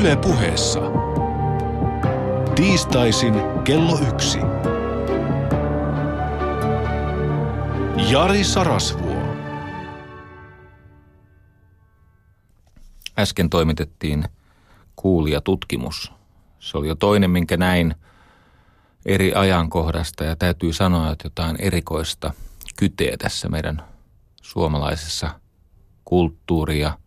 Yle puheessa. Tiistaisin kello yksi. Jari Sarasvuo. Äsken toimitettiin kuulia tutkimus. Se oli jo toinen, minkä näin eri ajankohdasta ja täytyy sanoa, että jotain erikoista kytee tässä meidän suomalaisessa kulttuuri- ja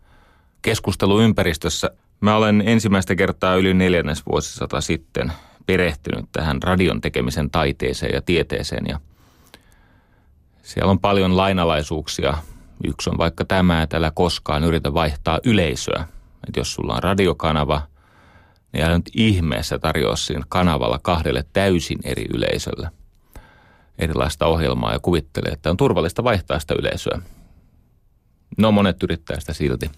keskusteluympäristössä. Mä olen ensimmäistä kertaa yli neljännes vuosisata sitten perehtynyt tähän radion tekemisen taiteeseen ja tieteeseen ja siellä on paljon lainalaisuuksia. Yksi on vaikka tämä, että älä koskaan yritä vaihtaa yleisöä. Että jos sulla on radiokanava, niin älä nyt ihmeessä tarjoa siinä kanavalla kahdelle täysin eri yleisölle erilaista ohjelmaa ja kuvittelee, että on turvallista vaihtaa sitä yleisöä. No monet yrittää sitä silti.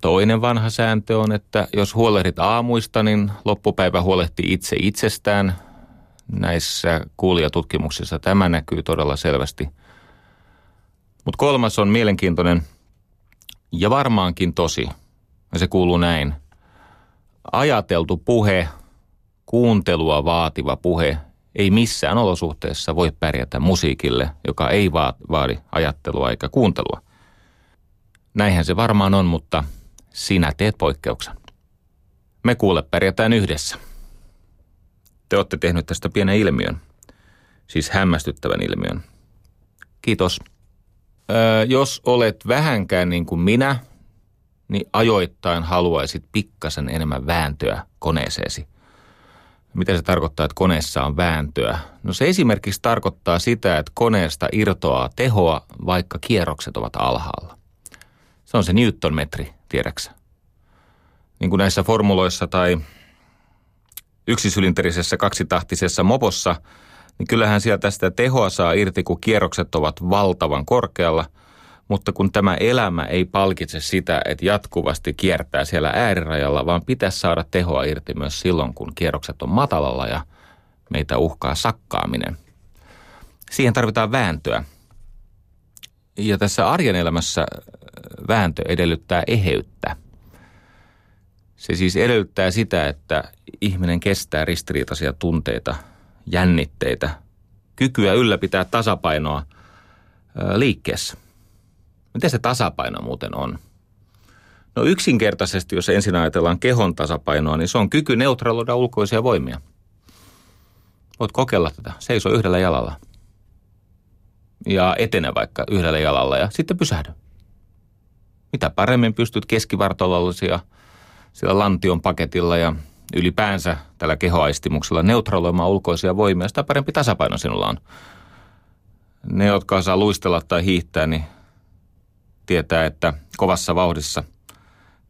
Toinen vanha sääntö on, että jos huolehdit aamuista, niin loppupäivä huolehtii itse itsestään. Näissä kuulijatutkimuksissa tämä näkyy todella selvästi. Mutta kolmas on mielenkiintoinen ja varmaankin tosi. Ja se kuuluu näin. Ajateltu puhe, kuuntelua vaativa puhe ei missään olosuhteessa voi pärjätä musiikille, joka ei vaadi ajattelua eikä kuuntelua. Näinhän se varmaan on, mutta sinä teet poikkeuksen. Me kuule pärjätään yhdessä. Te olette tehnyt tästä pienen ilmiön, siis hämmästyttävän ilmiön. Kiitos. Öö, jos olet vähänkään niin kuin minä, niin ajoittain haluaisit pikkasen enemmän vääntöä koneeseesi. Mitä se tarkoittaa, että koneessa on vääntöä? No se esimerkiksi tarkoittaa sitä, että koneesta irtoaa tehoa, vaikka kierrokset ovat alhaalla. Se on se Newton-metri, tiedäksä. Niin kuin näissä formuloissa tai yksisylinterisessä kaksitahtisessa mopossa, niin kyllähän sieltä sitä tehoa saa irti, kun kierrokset ovat valtavan korkealla – mutta kun tämä elämä ei palkitse sitä, että jatkuvasti kiertää siellä äärirajalla, vaan pitäisi saada tehoa irti myös silloin, kun kierrokset on matalalla ja meitä uhkaa sakkaaminen. Siihen tarvitaan vääntöä. Ja tässä arjen elämässä vääntö edellyttää eheyttä. Se siis edellyttää sitä, että ihminen kestää ristiriitaisia tunteita, jännitteitä, kykyä ylläpitää tasapainoa liikkeessä. Miten se tasapaino muuten on? No yksinkertaisesti, jos ensin ajatellaan kehon tasapainoa, niin se on kyky neutraloida ulkoisia voimia. Voit kokeilla tätä. Seiso yhdellä jalalla. Ja etene vaikka yhdellä jalalla ja sitten pysähdy. Mitä paremmin pystyt keskivartalollisia sillä lantion paketilla ja ylipäänsä tällä kehoaistimuksella neutraloimaan ulkoisia voimia, sitä parempi tasapaino sinulla on. Ne, jotka saa luistella tai hiihtää, niin tietää, että kovassa vauhdissa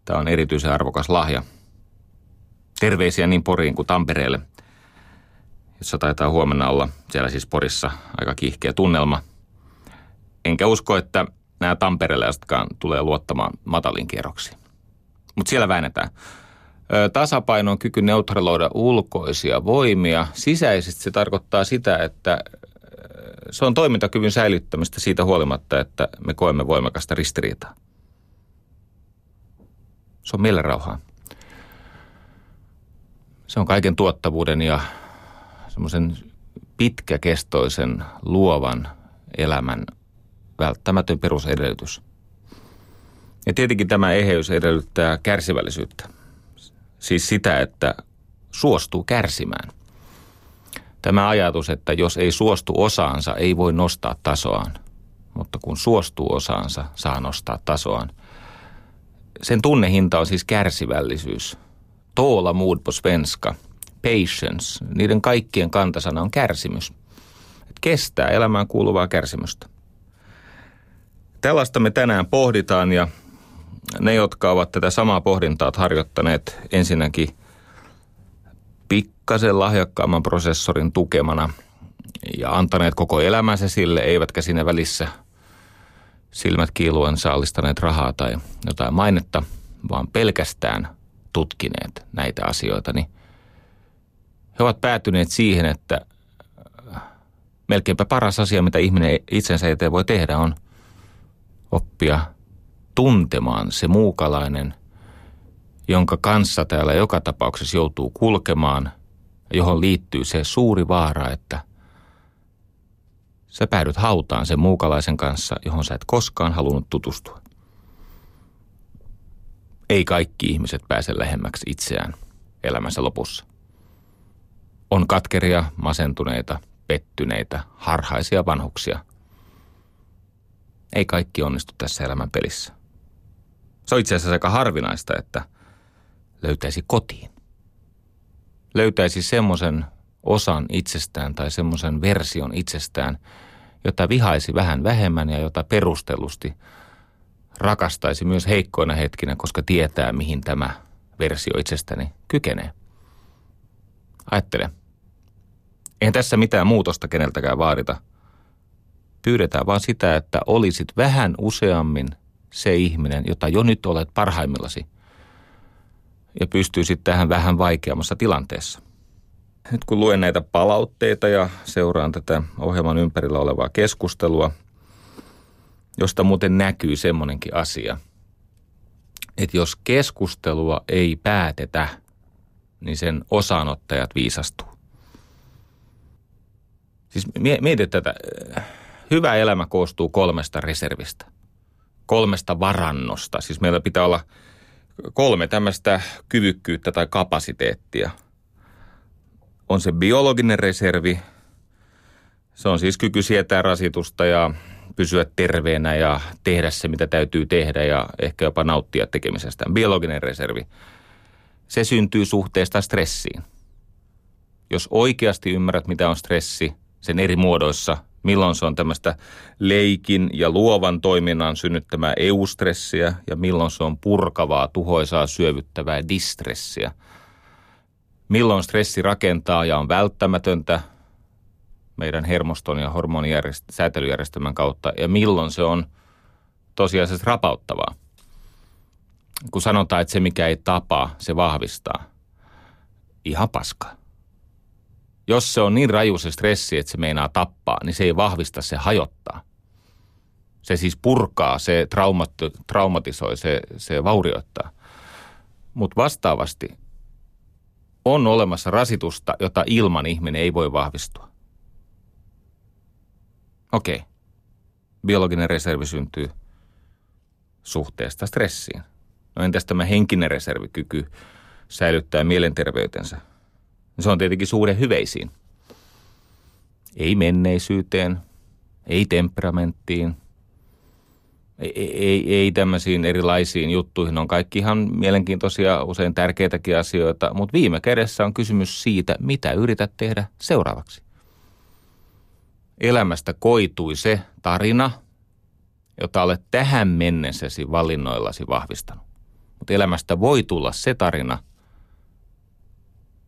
tämä on erityisen arvokas lahja. Terveisiä niin Poriin kuin Tampereelle, jossa taitaa huomenna olla siellä siis Porissa aika kiihkeä tunnelma. Enkä usko, että nämä tamperelaisetkaan tulee luottamaan matalin kierroksiin. Mutta siellä väännetään. Tasapaino on kyky neutraloida ulkoisia voimia. Sisäisesti se tarkoittaa sitä, että se on toimintakyvyn säilyttämistä siitä huolimatta, että me koemme voimakasta ristiriitaa. Se on mielenrauhaa. Se on kaiken tuottavuuden ja semmoisen pitkäkestoisen, luovan elämän välttämätön perusedellytys. Ja tietenkin tämä eheys edellyttää kärsivällisyyttä. Siis sitä, että suostuu kärsimään – Tämä ajatus, että jos ei suostu osaansa, ei voi nostaa tasoaan. Mutta kun suostuu osaansa, saa nostaa tasoaan. Sen tunnehinta on siis kärsivällisyys. Toola mood på svenska. Patience. Niiden kaikkien kantasana on kärsimys. Et kestää elämään kuuluvaa kärsimystä. Tällaista me tänään pohditaan ja ne, jotka ovat tätä samaa pohdintaa harjoittaneet ensinnäkin – pikkasen lahjakkaamman prosessorin tukemana ja antaneet koko elämänsä sille, eivätkä siinä välissä silmät kiiluen saalistaneet rahaa tai jotain mainetta, vaan pelkästään tutkineet näitä asioita, niin he ovat päätyneet siihen, että melkeinpä paras asia, mitä ihminen itsensä eteen voi tehdä, on oppia tuntemaan se muukalainen jonka kanssa täällä joka tapauksessa joutuu kulkemaan, johon liittyy se suuri vaara, että sä päädyt hautaan sen muukalaisen kanssa, johon sä et koskaan halunnut tutustua. Ei kaikki ihmiset pääse lähemmäksi itseään elämänsä lopussa. On katkeria, masentuneita, pettyneitä, harhaisia vanhuksia. Ei kaikki onnistu tässä elämän pelissä. Se on itse asiassa aika harvinaista, että löytäisi kotiin. Löytäisi semmoisen osan itsestään tai semmoisen version itsestään, jota vihaisi vähän vähemmän ja jota perustellusti rakastaisi myös heikkoina hetkinä, koska tietää, mihin tämä versio itsestäni kykenee. Ajattele. Eihän tässä mitään muutosta keneltäkään vaadita. Pyydetään vaan sitä, että olisit vähän useammin se ihminen, jota jo nyt olet parhaimmillasi. Ja pystyisit tähän vähän vaikeammassa tilanteessa. Nyt kun luen näitä palautteita ja seuraan tätä ohjelman ympärillä olevaa keskustelua, josta muuten näkyy semmoinenkin asia, että jos keskustelua ei päätetä, niin sen osanottajat viisastuu. Siis mieti tätä. Hyvä elämä koostuu kolmesta reservistä. Kolmesta varannosta. Siis meillä pitää olla kolme tämmöistä kyvykkyyttä tai kapasiteettia. On se biologinen reservi. Se on siis kyky sietää rasitusta ja pysyä terveenä ja tehdä se, mitä täytyy tehdä ja ehkä jopa nauttia tekemisestä. Biologinen reservi. Se syntyy suhteesta stressiin. Jos oikeasti ymmärrät, mitä on stressi – sen eri muodoissa, milloin se on tämmöistä leikin ja luovan toiminnan synnyttämää eustressiä ja milloin se on purkavaa, tuhoisaa, syövyttävää distressiä. Milloin stressi rakentaa ja on välttämätöntä meidän hermoston ja hormonijärjestelmän kautta ja milloin se on tosiasiassa rapauttavaa. Kun sanotaan, että se mikä ei tapaa, se vahvistaa. Ihan paskaa. Jos se on niin raju se stressi, että se meinaa tappaa, niin se ei vahvista, se hajottaa. Se siis purkaa, se traumat- traumatisoi, se, se vaurioittaa. Mutta vastaavasti on olemassa rasitusta, jota ilman ihminen ei voi vahvistua. Okei. Okay. Biologinen reservi syntyy suhteesta stressiin. No entäs tämä henkinen reservikyky säilyttää mielenterveytensä – se on tietenkin suhde hyveisiin. Ei menneisyyteen, ei temperamenttiin, ei, ei, ei tämmöisiin erilaisiin juttuihin. On kaikki ihan mielenkiintoisia, usein tärkeitäkin asioita, mutta viime kädessä on kysymys siitä, mitä yrität tehdä seuraavaksi. Elämästä koitui se tarina, jota olet tähän mennessäsi valinnoillasi vahvistanut. Mutta elämästä voi tulla se tarina –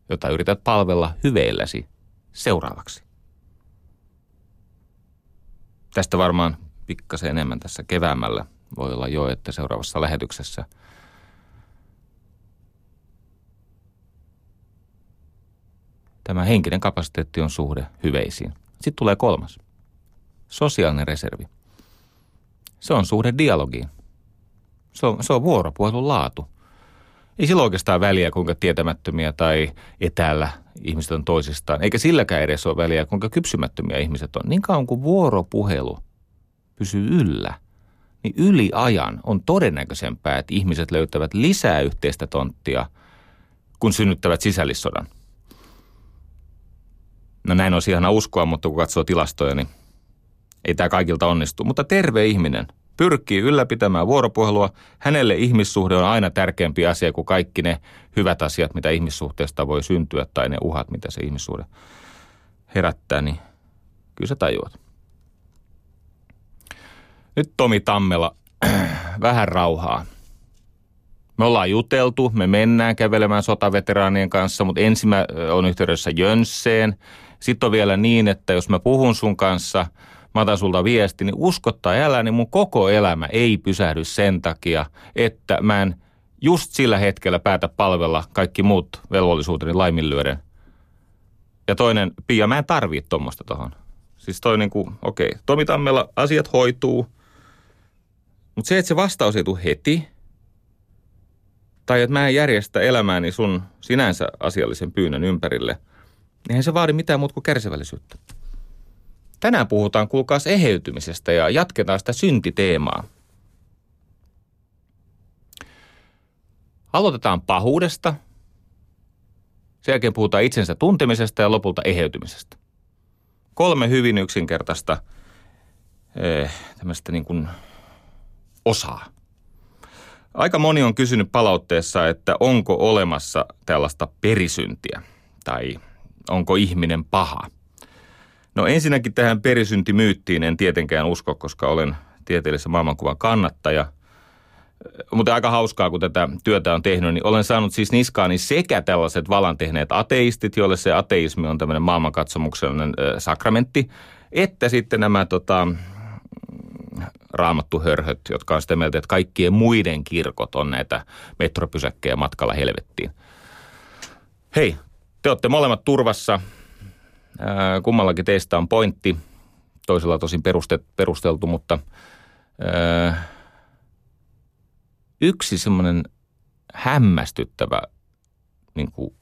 jota yrität palvella hyveilläsi seuraavaksi. Tästä varmaan pikkasen enemmän tässä keväämällä voi olla jo, että seuraavassa lähetyksessä tämä henkinen kapasiteetti on suhde hyveisiin. Sitten tulee kolmas. Sosiaalinen reservi. Se on suhde dialogiin. Se on, se on vuoropuhelun laatu ei sillä oikeastaan väliä, kuinka tietämättömiä tai etäällä ihmiset on toisistaan. Eikä silläkään edes ole väliä, kuinka kypsymättömiä ihmiset on. Niin kauan kuin vuoropuhelu pysyy yllä, niin yli ajan on todennäköisempää, että ihmiset löytävät lisää yhteistä tonttia, kun synnyttävät sisällissodan. No näin on ihan uskoa, mutta kun katsoo tilastoja, niin ei tämä kaikilta onnistu. Mutta terve ihminen – pyrkii ylläpitämään vuoropuhelua. Hänelle ihmissuhde on aina tärkeämpi asia kuin kaikki ne hyvät asiat, mitä ihmissuhteesta voi syntyä tai ne uhat, mitä se ihmissuhde herättää, niin kyllä sä tajuat. Nyt Tomi Tammela, vähän rauhaa. Me ollaan juteltu, me mennään kävelemään sotaveteraanien kanssa, mutta ensin mä on yhteydessä Jönsseen. Sitten on vielä niin, että jos mä puhun sun kanssa – mä otan sulta viesti, niin uskottaa älä, niin mun koko elämä ei pysähdy sen takia, että mä en just sillä hetkellä päätä palvella kaikki muut velvollisuuteni laiminlyöden. Ja toinen, Pia, mä en tarvii tuommoista tohon. Siis toi niin kuin, okei, okay, Tomi Tammella asiat hoituu, mutta se, että se vastaus ei tule heti, tai että mä en järjestä elämääni sun sinänsä asiallisen pyynnön ympärille, niin eihän se vaadi mitään muuta kuin kärsivällisyyttä. Tänään puhutaan kuulkaas eheytymisestä ja jatketaan sitä syntiteemaa. Aloitetaan pahuudesta, sen jälkeen puhutaan itsensä tuntemisesta ja lopulta eheytymisestä. Kolme hyvin yksinkertaista eh, tämmöistä niin kuin osaa. Aika moni on kysynyt palautteessa, että onko olemassa tällaista perisyntiä tai onko ihminen paha. No ensinnäkin tähän perisyntimyyttiin en tietenkään usko, koska olen tieteellisen maailmankuvan kannattaja. Mutta aika hauskaa, kun tätä työtä on tehnyt, niin olen saanut siis niskaani sekä tällaiset valan tehneet ateistit, joille se ateismi on tämmöinen maailmankatsomuksellinen sakramentti, että sitten nämä tota, raamattuhörhöt, jotka on sitä mieltä, että kaikkien muiden kirkot on näitä metropysäkkejä matkalla helvettiin. Hei, te olette molemmat turvassa. Kummallakin teistä on pointti. Toisella tosin peruste, perusteltu, mutta yksi semmoinen hämmästyttävä niin kuin,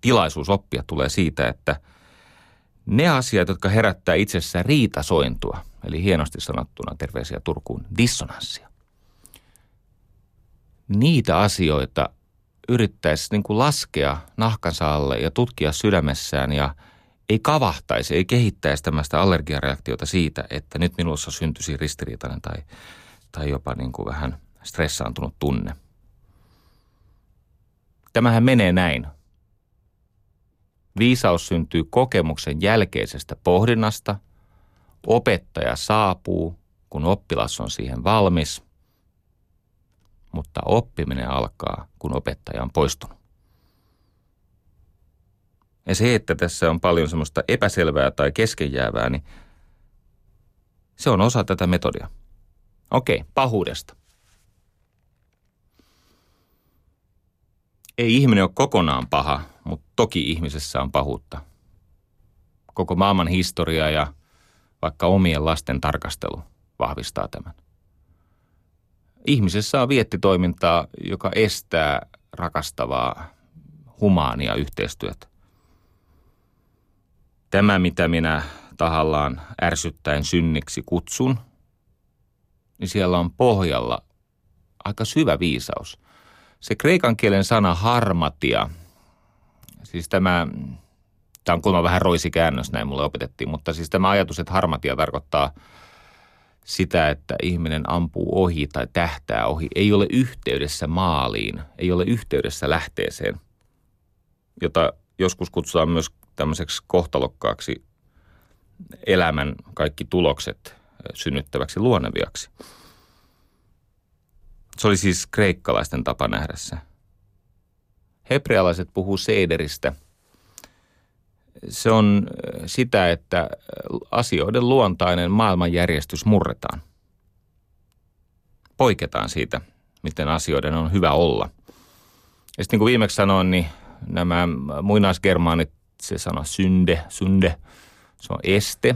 tilaisuus oppia tulee siitä, että ne asiat, jotka herättää itsessä riitasointua – eli hienosti sanottuna terveisiä Turkuun, dissonanssia. Niitä asioita yrittäisi niin kuin laskea nahkansa alle ja tutkia sydämessään ja ei kavahtaisi, ei kehittäisi tämmöistä allergiareaktiota siitä, että nyt minussa syntyisi ristiriitainen tai, tai jopa niin kuin vähän stressaantunut tunne. Tämähän menee näin. Viisaus syntyy kokemuksen jälkeisestä pohdinnasta – Opettaja saapuu, kun oppilas on siihen valmis, mutta oppiminen alkaa, kun opettaja on poistunut. Ja se, että tässä on paljon semmoista epäselvää tai keskenjäävää, niin se on osa tätä metodia. Okei, pahuudesta. Ei ihminen ole kokonaan paha, mutta toki ihmisessä on pahuutta. Koko maailman historia ja vaikka omien lasten tarkastelu vahvistaa tämän. Ihmisessä on viettitoimintaa, joka estää rakastavaa humaania yhteistyötä. Tämä, mitä minä tahallaan ärsyttäen synniksi kutsun, niin siellä on pohjalla aika syvä viisaus. Se kreikan kielen sana harmatia, siis tämä Tämä on kuulemma vähän roisikäännös, näin mulle opetettiin, mutta siis tämä ajatus, että harmatia tarkoittaa sitä, että ihminen ampuu ohi tai tähtää ohi, ei ole yhteydessä maaliin, ei ole yhteydessä lähteeseen, jota joskus kutsutaan myös tämmöiseksi kohtalokkaaksi elämän kaikki tulokset synnyttäväksi luoneviaksi. Se oli siis kreikkalaisten tapa nähdä se. Hebrealaiset puhuu seederistä – se on sitä, että asioiden luontainen maailmanjärjestys murretaan. Poiketaan siitä, miten asioiden on hyvä olla. Ja sitten niin kuin viimeksi sanoin, niin nämä muinaisgermaanit, se sana synde, synde, se on este.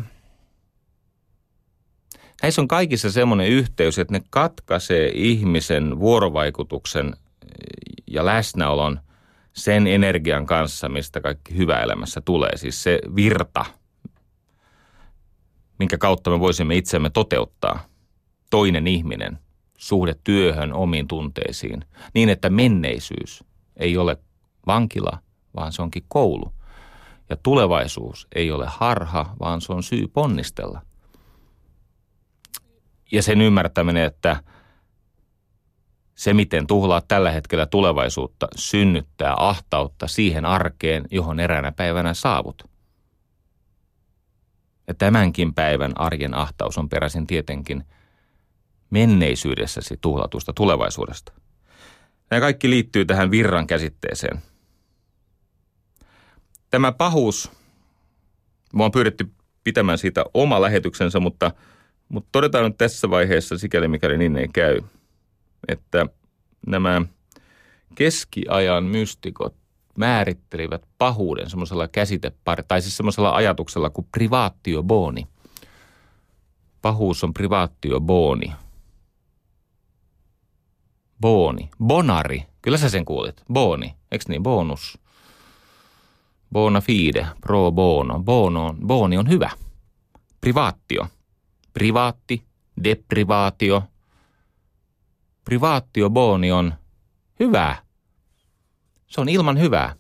Näissä on kaikissa semmoinen yhteys, että ne katkaisee ihmisen vuorovaikutuksen ja läsnäolon – sen energian kanssa, mistä kaikki hyvä elämässä tulee. Siis se virta, minkä kautta me voisimme itsemme toteuttaa. Toinen ihminen, suhde työhön, omiin tunteisiin. Niin, että menneisyys ei ole vankila, vaan se onkin koulu. Ja tulevaisuus ei ole harha, vaan se on syy ponnistella. Ja sen ymmärtäminen, että – se, miten tuhlaa tällä hetkellä tulevaisuutta, synnyttää ahtautta siihen arkeen, johon eräänä päivänä saavut. Ja tämänkin päivän arjen ahtaus on peräisin tietenkin menneisyydessäsi tuhlatusta tulevaisuudesta. Nämä kaikki liittyy tähän virran käsitteeseen. Tämä pahuus, mä on pyydetty pitämään siitä oma lähetyksensä, mutta, mutta todetaan nyt tässä vaiheessa, sikäli mikäli niin ei käy – että nämä keskiajan mystikot määrittelivät pahuuden semmoisella käsitepari, tai siis semmoisella ajatuksella kuin privaatio boni. Pahuus on privaatio boni. Boni. Bonari. Kyllä sä sen kuulit. Boni. Eks niin? Bonus. Bona fide. Pro bono. Bono. Boni on hyvä. Privaatio. Privaatti. Deprivaatio. Privaatio boni on hyvää. Se on ilman hyvää.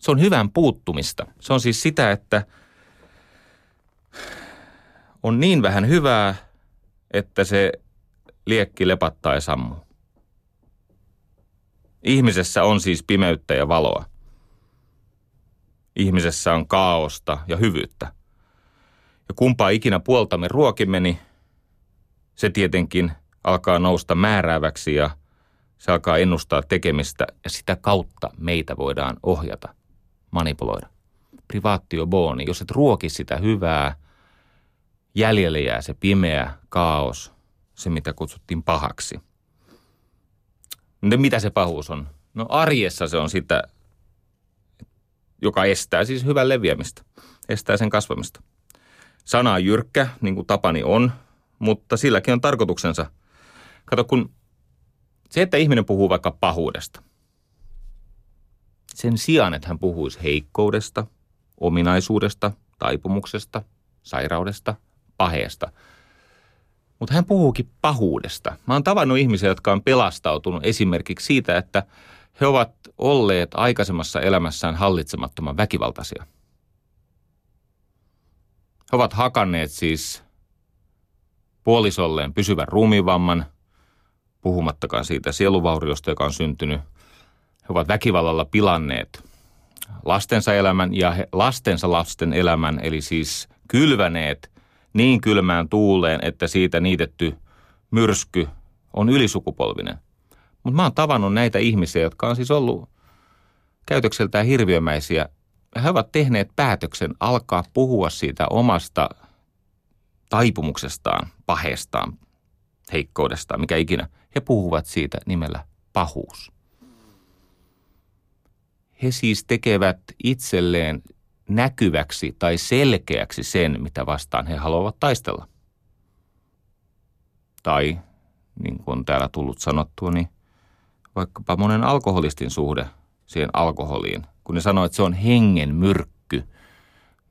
Se on hyvän puuttumista. Se on siis sitä, että on niin vähän hyvää, että se liekki lepattaa ja sammuu. Ihmisessä on siis pimeyttä ja valoa. Ihmisessä on kaaosta ja hyvyyttä. Ja kumpaa ikinä puoltamme ruokimme, niin se tietenkin alkaa nousta määrääväksi ja se alkaa ennustaa tekemistä ja sitä kautta meitä voidaan ohjata, manipuloida. Privaatio boni, jos et ruoki sitä hyvää, jäljelle jää se pimeä kaos, se mitä kutsuttiin pahaksi. Mutta mitä se pahuus on? No arjessa se on sitä, joka estää siis hyvän leviämistä, estää sen kasvamista. Sana on jyrkkä, niin kuin tapani on, mutta silläkin on tarkoituksensa. Kato, kun se, että ihminen puhuu vaikka pahuudesta, sen sijaan, että hän puhuisi heikkoudesta, ominaisuudesta, taipumuksesta, sairaudesta, paheesta. Mutta hän puhuukin pahuudesta. Mä oon tavannut ihmisiä, jotka on pelastautunut esimerkiksi siitä, että he ovat olleet aikaisemmassa elämässään hallitsemattoman väkivaltaisia. He ovat hakanneet siis puolisolleen pysyvän ruumiinvamman, puhumattakaan siitä sieluvauriosta, joka on syntynyt. He ovat väkivallalla pilanneet lastensa elämän ja he, lastensa lasten elämän, eli siis kylväneet niin kylmään tuuleen, että siitä niitetty myrsky on ylisukupolvinen. Mutta mä oon tavannut näitä ihmisiä, jotka on siis ollut käytökseltään hirviömäisiä. He ovat tehneet päätöksen alkaa puhua siitä omasta taipumuksestaan, paheestaan, heikkoudestaan, mikä ikinä. He puhuvat siitä nimellä pahuus. He siis tekevät itselleen näkyväksi tai selkeäksi sen, mitä vastaan he haluavat taistella. Tai, niin kuin on täällä tullut sanottua, niin vaikkapa monen alkoholistin suhde siihen alkoholiin, kun ne sanoo, että se on hengen myrkky.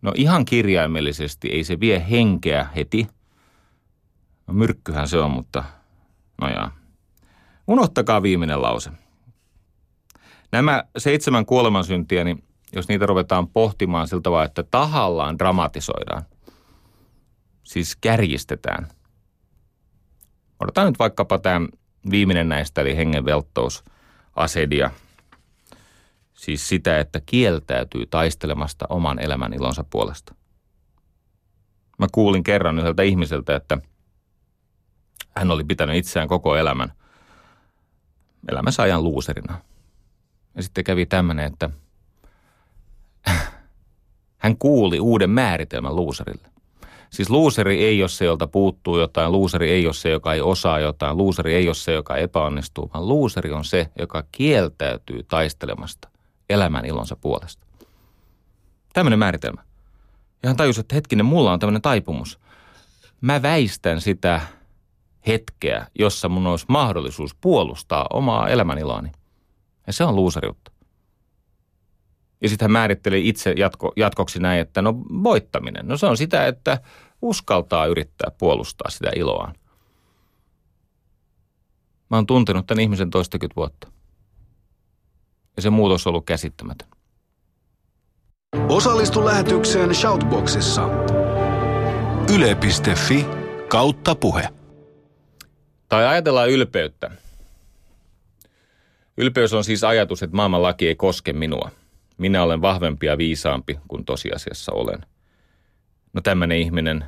No ihan kirjaimellisesti ei se vie henkeä heti. No myrkkyhän se on, mutta no jaa. Unohtakaa viimeinen lause. Nämä seitsemän kuolemansyntiä, niin jos niitä ruvetaan pohtimaan siltä tavalla, että tahallaan dramatisoidaan, siis kärjistetään. Odotetaan nyt vaikkapa tämä viimeinen näistä, eli hengenvelttous, asedia. Siis sitä, että kieltäytyy taistelemasta oman elämän ilonsa puolesta. Mä kuulin kerran yhdeltä ihmiseltä, että hän oli pitänyt itseään koko elämän elämänsä ajan luuserina. Ja sitten kävi tämmöinen, että – hän kuuli uuden määritelmän luuserille. Siis luuseri ei ole se, jolta puuttuu jotain, luuseri ei ole se, joka ei osaa jotain, luuseri ei ole se, joka epäonnistuu, vaan luuseri on se, joka kieltäytyy taistelemasta elämän ilonsa puolesta. Tämmöinen määritelmä. Ja hän tajusi, että hetkinen, mulla on tämmöinen taipumus. Mä väistän sitä hetkeä, jossa mun olisi mahdollisuus puolustaa omaa elämäniloani. Ja se on luuseriutta. Ja sitten hän määritteli itse jatko, jatkoksi näin, että no voittaminen, no se on sitä, että uskaltaa yrittää puolustaa sitä iloaan. Mä oon tuntenut tämän ihmisen toistakymmentä vuotta. Ja se muutos on ollut käsittämätön. Osallistu lähetykseen Shoutboxissa. Yle.fi kautta puhe. Tai ajatellaan ylpeyttä. Ylpeys on siis ajatus, että maailman laki ei koske minua – minä olen vahvempi ja viisaampi kuin tosiasiassa olen. No tämmöinen ihminen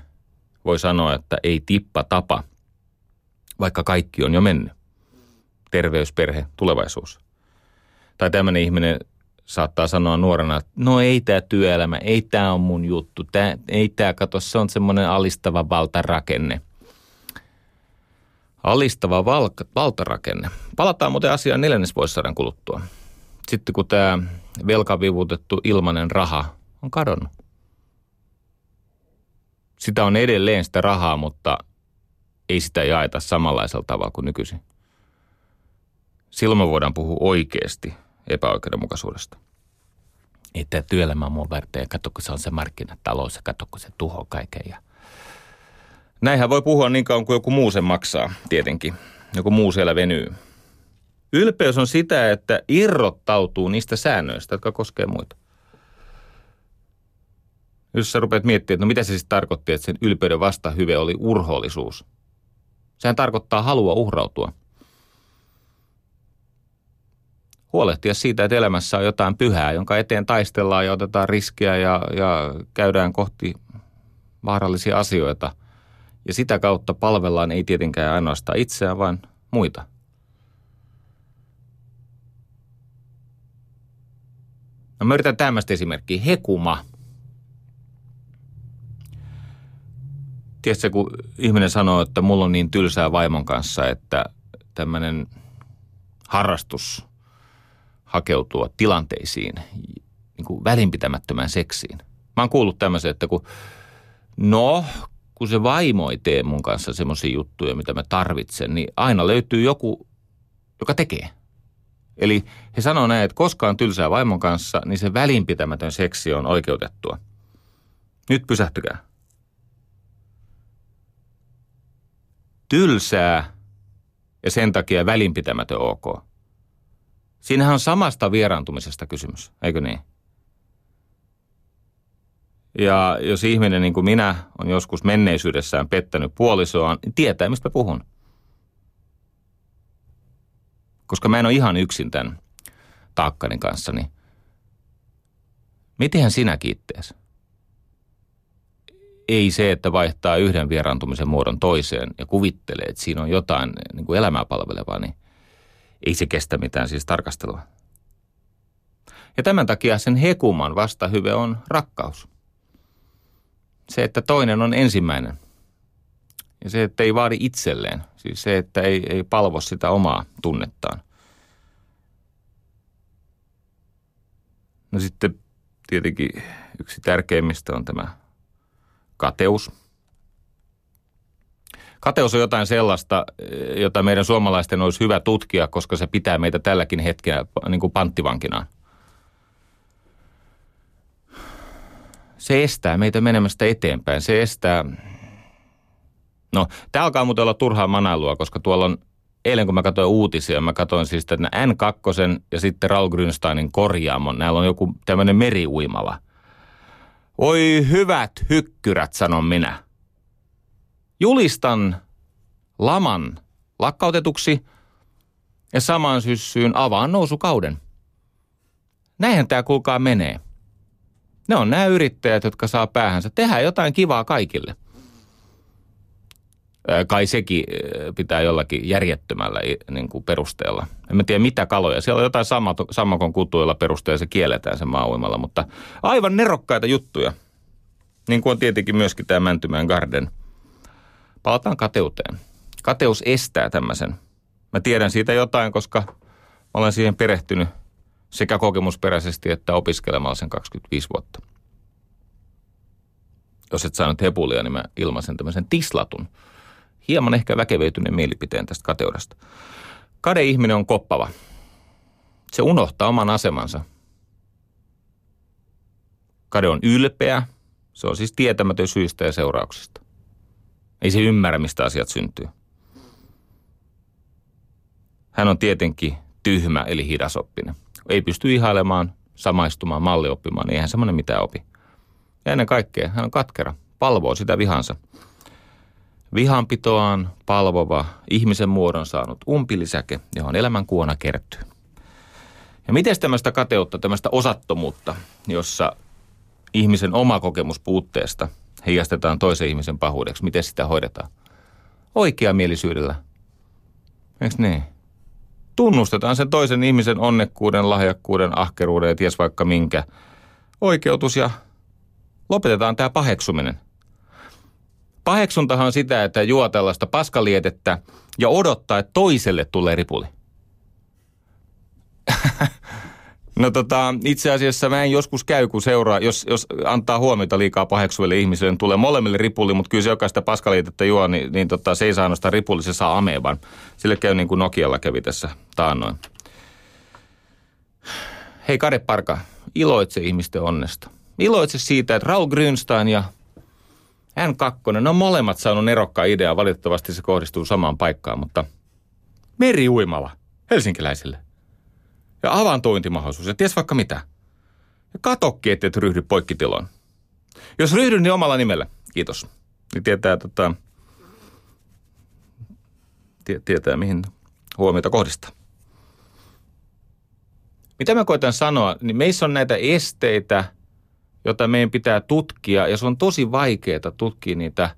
voi sanoa, että ei tippa tapa, vaikka kaikki on jo mennyt. Terveys, perhe, tulevaisuus. Tai tämmöinen ihminen saattaa sanoa nuorena, että no ei tämä työelämä, ei tämä on mun juttu, tää, ei tämä kato, se on semmoinen alistava valtarakenne. Alistava valka, valtarakenne. Palataan muuten asiaan neljännesvuosisadan kuluttua sitten kun tämä velkavivutettu ilmainen raha on kadonnut. Sitä on edelleen sitä rahaa, mutta ei sitä jaeta samanlaisella tavalla kuin nykyisin. silloin me voidaan puhua oikeasti epäoikeudenmukaisuudesta. Että työelämä on mua varten ja katso, kun se on se markkinatalous ja katso, kun se tuhoaa kaiken. Ja... Näinhän voi puhua niin kauan kuin joku muu sen maksaa, tietenkin. Joku muu siellä venyy. Ylpeys on sitä, että irrottautuu niistä säännöistä, jotka koskee muita. Jos sä rupeat miettimään, että no mitä se siis tarkoitti, että sen ylpeyden vastahyve oli urhoollisuus. Sehän tarkoittaa halua uhrautua. Huolehtia siitä, että elämässä on jotain pyhää, jonka eteen taistellaan ja otetaan riskiä ja, ja käydään kohti vaarallisia asioita. Ja sitä kautta palvellaan ei tietenkään ainoastaan itseään, vaan muita. No mä yritän tämmöistä esimerkkiä. Hekuma – tiedätkö, kun ihminen sanoo, että mulla on niin tylsää vaimon kanssa, että tämmöinen harrastus hakeutua tilanteisiin, niin kuin välinpitämättömään seksiin. Mä oon kuullut tämmöisen, että kun, no, kun se vaimo ei tee mun kanssa semmoisia juttuja, mitä mä tarvitsen, niin aina löytyy joku, joka tekee. Eli he sanoo näin, että koska on tylsää vaimon kanssa, niin se välinpitämätön seksi on oikeutettua. Nyt pysähtykää. tylsää ja sen takia välinpitämätön ok. Siinähän on samasta vieraantumisesta kysymys, eikö niin? Ja jos ihminen niin kuin minä on joskus menneisyydessään pettänyt puolisoaan, niin tietää, mistä puhun. Koska mä en ole ihan yksin tämän taakkani kanssa, niin mitenhän sinä kiitteesi? ei se, että vaihtaa yhden vieraantumisen muodon toiseen ja kuvittelee, että siinä on jotain niin kuin elämää palvelevaa, niin ei se kestä mitään siis tarkastelua. Ja tämän takia sen hekuman vastahyve on rakkaus. Se, että toinen on ensimmäinen. Ja se, että ei vaadi itselleen. Siis se, että ei, ei palvo sitä omaa tunnettaan. No sitten tietenkin yksi tärkeimmistä on tämä kateus. Kateus on jotain sellaista, jota meidän suomalaisten olisi hyvä tutkia, koska se pitää meitä tälläkin hetkellä niin kuin panttivankina. Se estää meitä menemästä eteenpäin. Se estää... No, tämä alkaa muuten olla turhaa manailua, koska tuolla on eilen kun mä katsoin uutisia, mä katsoin siis että N2 ja sitten Raul Grünsteinin korjaamon. Näillä on joku tämmöinen meriuimala – Oi hyvät hykkyrät, sanon minä. Julistan laman lakkautetuksi ja saman syssyyn avaan nousukauden. Näinhän tämä kuulkaa menee. Ne on nämä yrittäjät, jotka saa päähänsä tehdä jotain kivaa kaikille. Kai sekin pitää jollakin järjettömällä niin kuin perusteella. En tiedä mitä kaloja. Siellä on jotain sammakon kutuilla perusteella se kielletään sen maauimalla, mutta aivan nerokkaita juttuja. Niin kuin on tietenkin myöskin tämä Mäntymään Garden. Palataan kateuteen. Kateus estää tämmöisen. Mä tiedän siitä jotain, koska olen siihen perehtynyt sekä kokemusperäisesti että opiskelemalla sen 25 vuotta. Jos et saanut hepulia, niin mä ilmaisen tämmöisen tislatun – hieman ehkä väkevöityneen mielipiteen tästä kateudesta. Kadeihminen on koppava. Se unohtaa oman asemansa. Kade on ylpeä. Se on siis tietämätön syistä ja seurauksista. Ei se ymmärrä, mistä asiat syntyy. Hän on tietenkin tyhmä eli hidasoppinen. Ei pysty ihailemaan, samaistumaan, mallioppimaan, niin eihän semmoinen mitään opi. Ja ennen kaikkea hän on katkera, palvoo sitä vihansa – Vihanpitoaan palvova, ihmisen muodon saanut umpilisäke, johon elämän kuona kertyy. Ja miten tämmöistä kateutta, tämmöistä osattomuutta, jossa ihmisen oma kokemus puutteesta heijastetaan toisen ihmisen pahuudeksi, miten sitä hoidetaan? Oikeamielisyydellä. Eikö niin? Tunnustetaan sen toisen ihmisen onnekkuuden, lahjakkuuden, ahkeruuden ja ties vaikka minkä oikeutus ja lopetetaan tämä paheksuminen – Paheksuntahan sitä, että juo tällaista paskalietettä ja odottaa, että toiselle tulee ripuli. No tota, itse asiassa mä en joskus käy, kun seuraa, jos, jos antaa huomiota liikaa paheksuville ihmisille, niin tulee molemmille ripuli, mutta kyllä se jokaista paskaliitettä juo, niin, niin tota, se ei saa nostaa ripuli, se saa ameban. Sille käy niin kuin Nokialla kävi tässä taannoin. Hei Kade Parka, iloitse ihmisten onnesta. Iloitse siitä, että Raul Grünstein ja N2, ne on molemmat saanut nerokkaan idea. Valitettavasti se kohdistuu samaan paikkaan, mutta meriuimala helsinkiläisille. Ja avantointimahdollisuus ja ties vaikka mitä. Ja katokki, että et ryhdy poikkitiloon. Jos ryhdyn, niin omalla nimellä. Kiitos. Niin tietää, tota, tietää mihin huomiota kohdistaa. Mitä mä koitan sanoa, niin meissä on näitä esteitä, joita meidän pitää tutkia, ja se on tosi vaikeaa tutkia niitä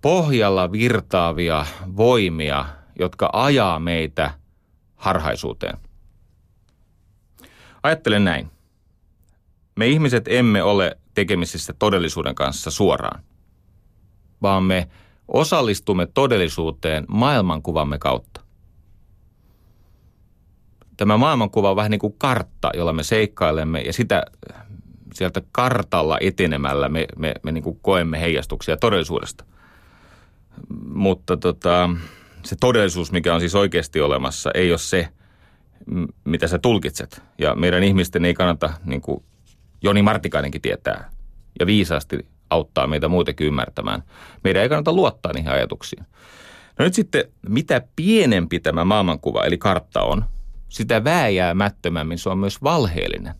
pohjalla virtaavia voimia, jotka ajaa meitä harhaisuuteen. Ajattelen näin. Me ihmiset emme ole tekemisissä todellisuuden kanssa suoraan, vaan me osallistumme todellisuuteen maailmankuvamme kautta tämä maailmankuva on vähän niin kuin kartta, jolla me seikkailemme ja sitä sieltä kartalla etenemällä me, me, me niin kuin koemme heijastuksia todellisuudesta. Mutta tota, se todellisuus, mikä on siis oikeasti olemassa, ei ole se, mitä sä tulkitset. Ja meidän ihmisten ei kannata, niin kuin Joni Martikainenkin tietää, ja viisaasti auttaa meitä muutenkin ymmärtämään. Meidän ei kannata luottaa niihin ajatuksiin. No nyt sitten, mitä pienempi tämä maailmankuva, eli kartta on – sitä vääjäämättömämmin se on myös valheellinen.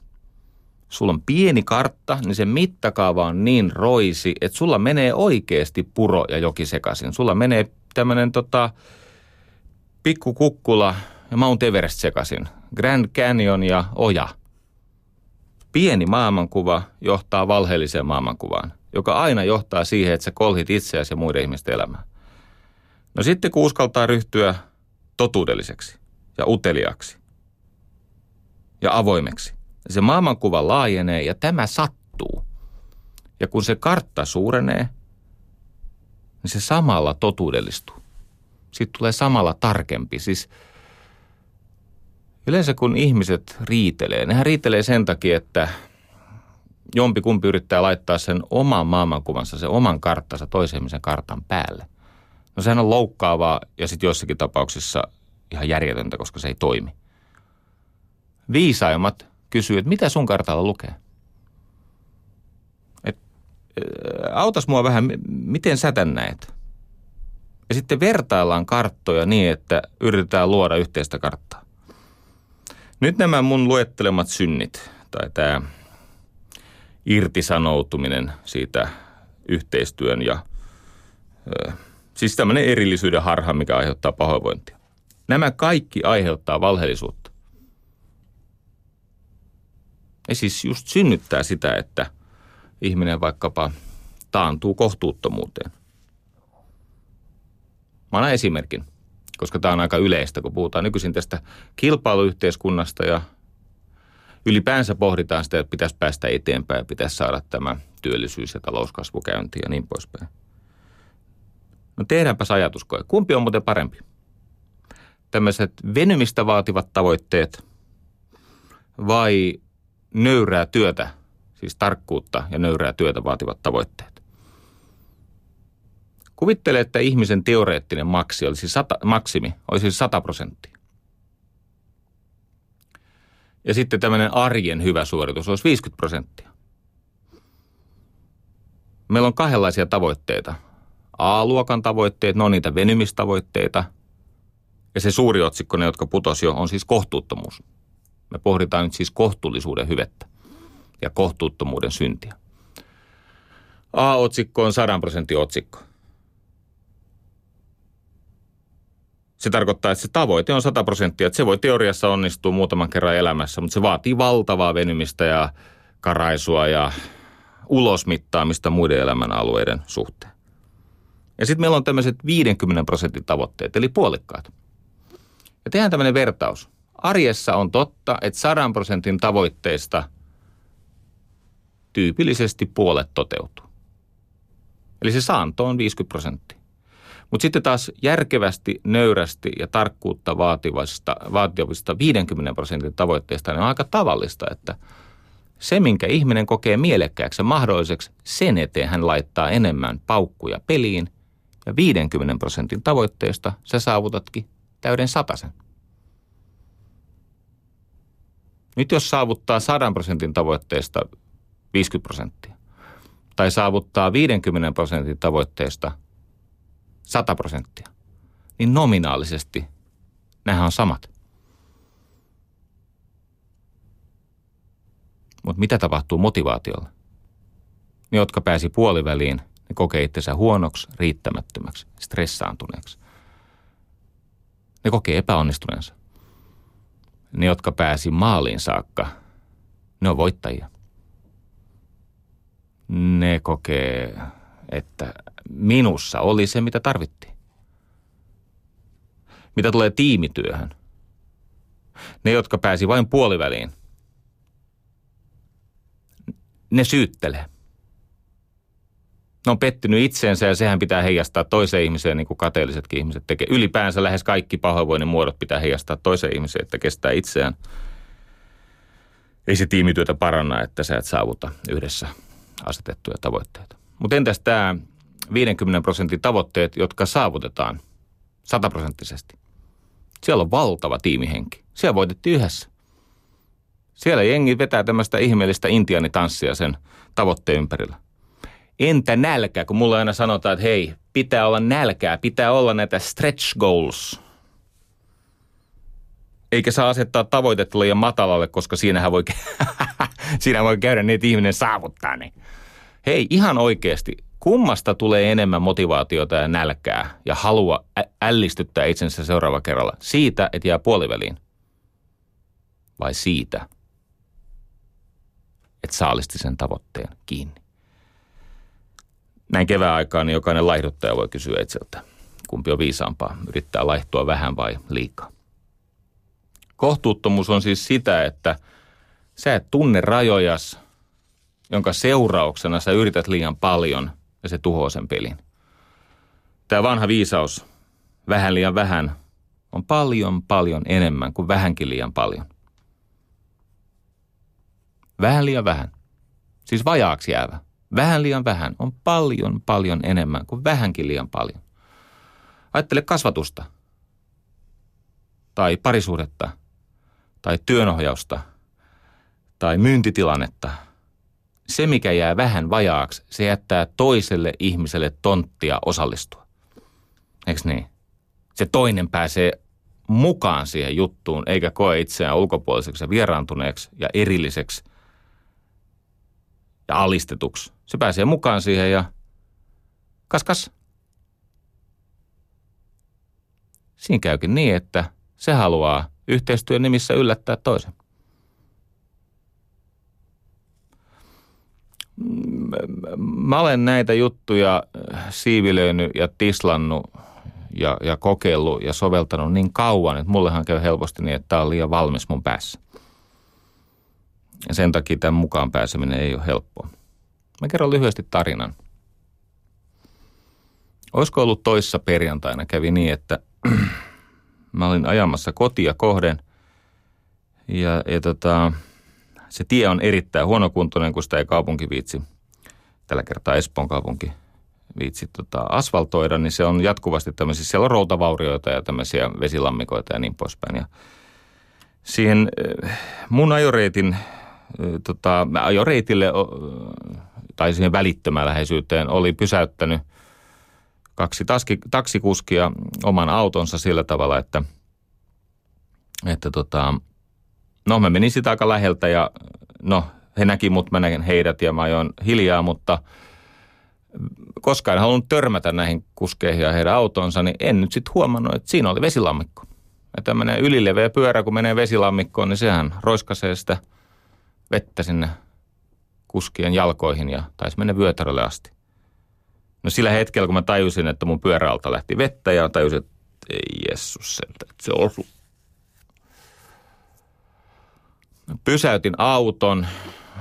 Sulla on pieni kartta, niin se mittakaava on niin roisi, että sulla menee oikeasti puro ja joki sekaisin. Sulla menee tämmöinen tota, pikku kukkula ja Mount Everest sekaisin. Grand Canyon ja oja. Pieni maailmankuva johtaa valheelliseen maailmankuvaan, joka aina johtaa siihen, että sä kolhit itseäsi ja muiden ihmisten elämää. No sitten kun uskaltaa ryhtyä totuudelliseksi – ja uteliaksi ja avoimeksi. Se maailmankuva laajenee ja tämä sattuu. Ja kun se kartta suurenee, niin se samalla totuudellistuu. Sitten tulee samalla tarkempi. Siis yleensä kun ihmiset riitelee, nehän riitelee sen takia, että jompi kumpi yrittää laittaa sen oman maailmankuvansa, sen oman karttansa toisen kartan päälle. No sehän on loukkaavaa ja sitten joissakin tapauksissa ihan järjetöntä, koska se ei toimi. Viisaimmat kysyy, että mitä sun kartalla lukee? Et, autas mua vähän, miten sä tän näet? Ja sitten vertaillaan karttoja niin, että yritetään luoda yhteistä karttaa. Nyt nämä mun luettelemat synnit, tai tämä irtisanoutuminen siitä yhteistyön ja siis tämmöinen erillisyyden harha, mikä aiheuttaa pahoinvointia. Nämä kaikki aiheuttaa valheellisuutta. Ja siis just synnyttää sitä, että ihminen vaikkapa taantuu kohtuuttomuuteen. Mä annan esimerkin, koska tämä on aika yleistä, kun puhutaan nykyisin tästä kilpailuyhteiskunnasta ja ylipäänsä pohditaan sitä, että pitäisi päästä eteenpäin ja pitäisi saada tämä työllisyys- ja talouskasvu käyntiin ja niin poispäin. No tehdäänpäs ajatuskoe. Kumpi on muuten parempi? tämmöiset venymistä vaativat tavoitteet vai nöyrää työtä, siis tarkkuutta ja nöyrää työtä vaativat tavoitteet? Kuvittele, että ihmisen teoreettinen maksi olisi sata, maksimi olisi 100 prosenttia. Ja sitten tämmöinen arjen hyvä suoritus olisi 50 prosenttia. Meillä on kahdenlaisia tavoitteita. A-luokan tavoitteet, on niitä venymistavoitteita – ja se suuri otsikko, ne jotka putosi jo, on siis kohtuuttomuus. Me pohditaan nyt siis kohtuullisuuden hyvettä ja kohtuuttomuuden syntiä. A-otsikko on 100 prosentin otsikko. Se tarkoittaa, että se tavoite on 100 prosenttia. Se voi teoriassa onnistua muutaman kerran elämässä, mutta se vaatii valtavaa venymistä ja karaisua ja ulosmittaamista muiden elämän alueiden suhteen. Ja sitten meillä on tämmöiset 50 prosentin tavoitteet, eli puolikkaat. Ja tehdään tämmöinen vertaus. Arjessa on totta, että 100 prosentin tavoitteista tyypillisesti puolet toteutuu. Eli se saanto on 50 prosenttia. Mutta sitten taas järkevästi, nöyrästi ja tarkkuutta vaativista, vaativista 50 prosentin tavoitteista niin on aika tavallista, että se, minkä ihminen kokee mielekkääksi ja mahdolliseksi, sen eteen hän laittaa enemmän paukkuja peliin ja 50 prosentin tavoitteesta sä saavutatkin täyden sataisen. Nyt jos saavuttaa 100 prosentin tavoitteesta 50 prosenttia tai saavuttaa 50 prosentin tavoitteesta 100 prosenttia, niin nominaalisesti nämähän on samat. Mutta mitä tapahtuu motivaatiolla? Ne, jotka pääsi puoliväliin, ne kokee itsensä huonoksi, riittämättömäksi, stressaantuneeksi. Ne kokee epäonnistuneensa. Ne, jotka pääsi maaliin saakka, ne on voittajia. Ne kokee, että minussa oli se, mitä tarvittiin. Mitä tulee tiimityöhön? Ne, jotka pääsi vain puoliväliin, ne syyttelee. Ne on pettynyt itseensä ja sehän pitää heijastaa toiseen ihmiseen niin kuin kateellisetkin ihmiset tekee. Ylipäänsä lähes kaikki pahoinvoinnin muodot pitää heijastaa toiseen ihmiseen, että kestää itseään. Ei se tiimityötä paranna, että sä et saavuta yhdessä asetettuja tavoitteita. Mutta entäs tämä 50 prosentin tavoitteet, jotka saavutetaan sataprosenttisesti? Siellä on valtava tiimihenki. Siellä voitettiin yhdessä. Siellä jengi vetää tämmöistä ihmeellistä intianitanssia sen tavoitteen ympärillä. Entä nälkä, kun mulla aina sanotaan, että hei, pitää olla nälkää, pitää olla näitä stretch goals. Eikä saa asettaa tavoitetta liian matalalle, koska siinähän voi, siinä voi käydä niin, että ihminen saavuttaa ne. Hei, ihan oikeasti, kummasta tulee enemmän motivaatiota ja nälkää ja halua ällistyttää itsensä seuraava kerralla? Siitä, että jää puoliväliin? Vai siitä, että saalisti sen tavoitteen kiinni. Näin kevään aikaan niin jokainen laihduttaja voi kysyä itseltä, kumpi on viisaampaa, yrittää laihtua vähän vai liikaa. Kohtuuttomuus on siis sitä, että sä et tunne rajojas, jonka seurauksena sä yrität liian paljon ja se tuhoaa sen pelin. Tämä vanha viisaus, vähän liian vähän, on paljon paljon enemmän kuin vähänkin liian paljon. Vähän liian vähän. Siis vajaaksi jäävä. Vähän liian vähän on paljon paljon enemmän kuin vähänkin liian paljon. Ajattele kasvatusta. Tai parisuhdetta. Tai työnohjausta. Tai myyntitilannetta. Se, mikä jää vähän vajaaksi, se jättää toiselle ihmiselle tonttia osallistua. Eikö niin? Se toinen pääsee mukaan siihen juttuun, eikä koe itseään ulkopuoliseksi ja vieraantuneeksi ja erilliseksi – ja alistetuksi. Se pääsee mukaan siihen ja kas kas. Siinä käykin niin, että se haluaa yhteistyön nimissä yllättää toisen. Mä olen näitä juttuja siivilöinyt ja tislannut ja, ja kokeillut ja soveltanut niin kauan, että mullehan käy helposti niin, että tämä on liian valmis mun päässä. Ja sen takia tämän mukaan pääseminen ei ole helppoa. Mä kerron lyhyesti tarinan. Olisiko ollut toissa perjantaina kävi niin, että mä olin ajamassa kotia kohden ja, ja tota, se tie on erittäin huonokuntoinen, kun sitä ei kaupunki viitsi, tällä kertaa Espoon kaupunki viitsi tota, asfaltoida, niin se on jatkuvasti tämmöisiä, siellä on routavaurioita ja tämmöisiä vesilammikoita ja niin poispäin. Ja siihen eh, mun ajoreitin tota, ajoreitille tai siihen välittömään läheisyyteen oli pysäyttänyt kaksi taski, taksikuskia oman autonsa sillä tavalla, että, että tota, no mä menin sitä aika läheltä ja no he näki mut, mä näin heidät ja mä ajoin hiljaa, mutta koska en halunnut törmätä näihin kuskeihin ja heidän autonsa, niin en nyt sitten huomannut, että siinä oli vesilammikko. Ja tämmöinen ylileveä pyörä, kun menee vesilammikkoon, niin sehän roiskasee sitä – vettä sinne kuskien jalkoihin ja taisi mennä vyötärölle asti. No sillä hetkellä, kun mä tajusin, että mun pyöräalta lähti vettä ja tajusin, että ei jessus että se osu. Pysäytin auton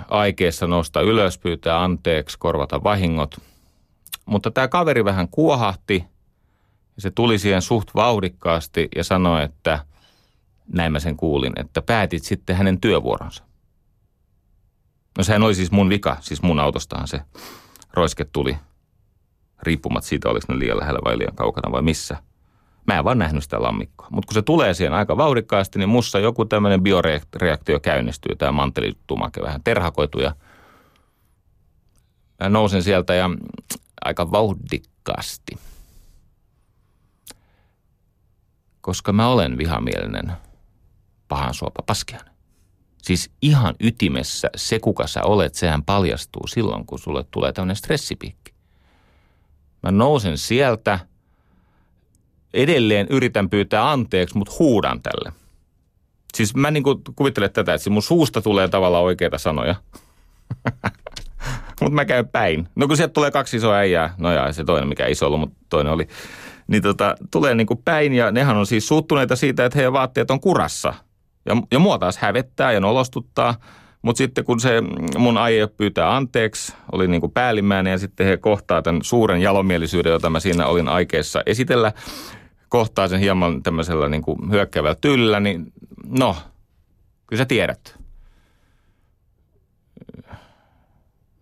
aikeessa nousta ylös, pyytää anteeksi, korvata vahingot. Mutta tämä kaveri vähän kuohahti Ja se tuli siihen suht vauhdikkaasti ja sanoi, että näin mä sen kuulin, että päätit sitten hänen työvuoronsa. No sehän oli siis mun vika, siis mun autostahan se roiske tuli. Riippumat siitä, oliko ne liian lähellä vai liian kaukana vai missä. Mä en vaan nähnyt sitä lammikkoa. Mutta kun se tulee siihen aika vauhdikkaasti, niin mussa joku tämmöinen bioreaktio käynnistyy. Tämä mantelitumake vähän terhakoitu ja mä nousen sieltä ja aika vauhdikkaasti. Koska mä olen vihamielinen pahan suopa paskiainen. Siis ihan ytimessä se, kuka sä olet, sehän paljastuu silloin, kun sulle tulee tämmöinen stressipiikki. Mä nousen sieltä, edelleen yritän pyytää anteeksi, mutta huudan tälle. Siis mä niin kuin kuvittelen tätä, että mun suusta tulee tavallaan oikeita sanoja. mutta mä käyn päin. No kun sieltä tulee kaksi isoa äijää, no ja se toinen mikä iso ollut, mutta toinen oli, niin tota, tulee niin kuin päin ja nehän on siis suuttuneita siitä, että heidän vaatteet on kurassa – ja, ja mua taas hävettää ja nolostuttaa. Mutta sitten kun se mun aie pyytää anteeksi, oli niin kuin päällimmäinen ja sitten he kohtaa tämän suuren jalomielisyyden, jota mä siinä olin aikeissa esitellä, kohtaa sen hieman tämmöisellä niin kuin hyökkäävällä tyylillä, niin no, kyllä sä tiedät.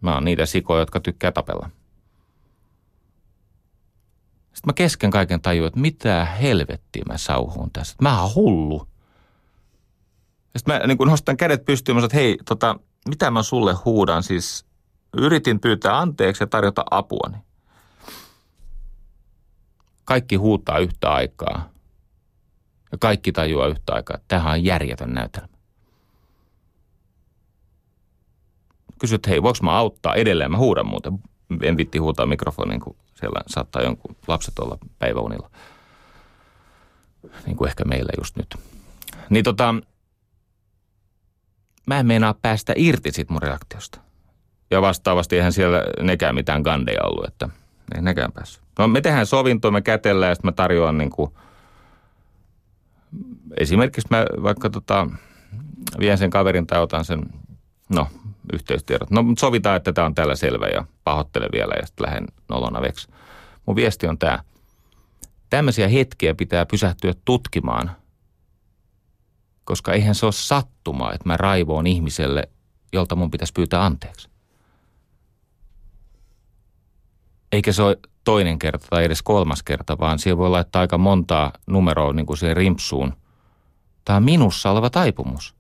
Mä oon niitä sikoja, jotka tykkää tapella. Sitten mä kesken kaiken tajuin, että mitä helvettiä mä sauhuun tässä. Mä oon hullu. Sitten mä niin nostan kädet pystyyn, mä sanon, että hei, tota, mitä mä sulle huudan? Siis yritin pyytää anteeksi ja tarjota apuani. Kaikki huutaa yhtä aikaa. Ja kaikki tajuaa yhtä aikaa, että tämähän on järjetön näytelmä. Kysyt, että hei, voiko mä auttaa edelleen? Mä huudan muuten. En vitti huutaa mikrofoniin, kun siellä saattaa jonkun lapset olla päiväunilla. Niin kuin ehkä meillä just nyt. Niin tota, mä en meinaa päästä irti siitä mun reaktiosta. Ja vastaavasti eihän siellä nekään mitään gandeja ollut, että ei nekään päässyt. No me tehdään sovintoa, me kätellään ja sitten mä tarjoan niin kuin, esimerkiksi mä vaikka tota, vien sen kaverin tai otan sen, no yhteystiedot. No sovitaan, että tämä on täällä selvä ja pahoittele vielä ja sitten lähden nolona veksi. Mun viesti on tämä. Tämmöisiä hetkiä pitää pysähtyä tutkimaan – koska eihän se ole sattumaa, että mä raivoon ihmiselle, jolta mun pitäisi pyytää anteeksi. Eikä se ole toinen kerta tai edes kolmas kerta, vaan siihen voi laittaa aika montaa numeroa niin kuin siihen rimpsuun. Tämä on minussa oleva taipumus.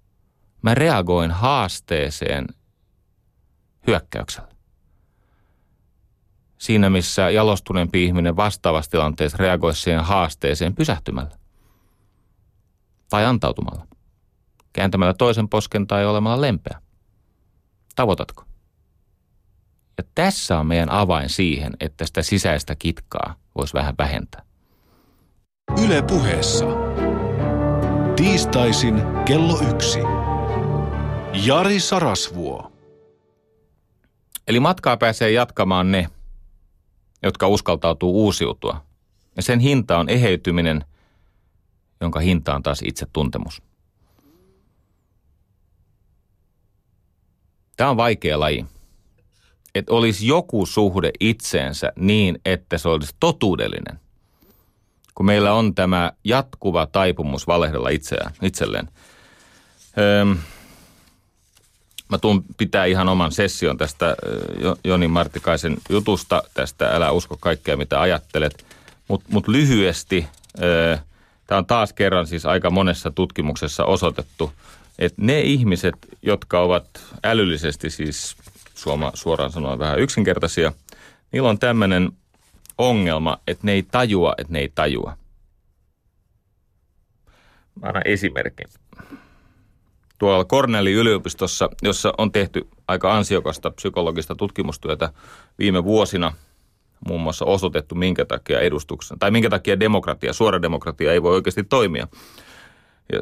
Mä reagoin haasteeseen hyökkäyksellä. Siinä, missä jalostuneempi ihminen vastaavassa tilanteessa reagoisi siihen haasteeseen pysähtymällä tai antautumalla kääntämällä toisen posken tai olemalla lempeä. Tavoitatko? Ja tässä on meidän avain siihen, että sitä sisäistä kitkaa voisi vähän vähentää. Yle puheessa. Tiistaisin kello yksi. Jari Sarasvuo. Eli matkaa pääsee jatkamaan ne, jotka uskaltautuu uusiutua. Ja sen hinta on eheytyminen, jonka hinta on taas itse tuntemus. Tämä on vaikea laji. Että olisi joku suhde itseensä niin, että se olisi totuudellinen. Kun meillä on tämä jatkuva taipumus valehdella itseään, itselleen. Öö, mä tuun pitää ihan oman session tästä Joni Martikaisen jutusta, tästä älä usko kaikkea mitä ajattelet. Mutta mut lyhyesti, tämä on taas kerran siis aika monessa tutkimuksessa osoitettu – että ne ihmiset, jotka ovat älyllisesti siis suoma, suoraan sanoen vähän yksinkertaisia, niillä on tämmöinen ongelma, että ne ei tajua, että ne ei tajua. Mä annan esimerkin. Tuolla Cornellin yliopistossa, jossa on tehty aika ansiokasta psykologista tutkimustyötä viime vuosina, muun muassa osoitettu, minkä takia edustuksen, tai minkä takia demokratia, suora demokratia ei voi oikeasti toimia –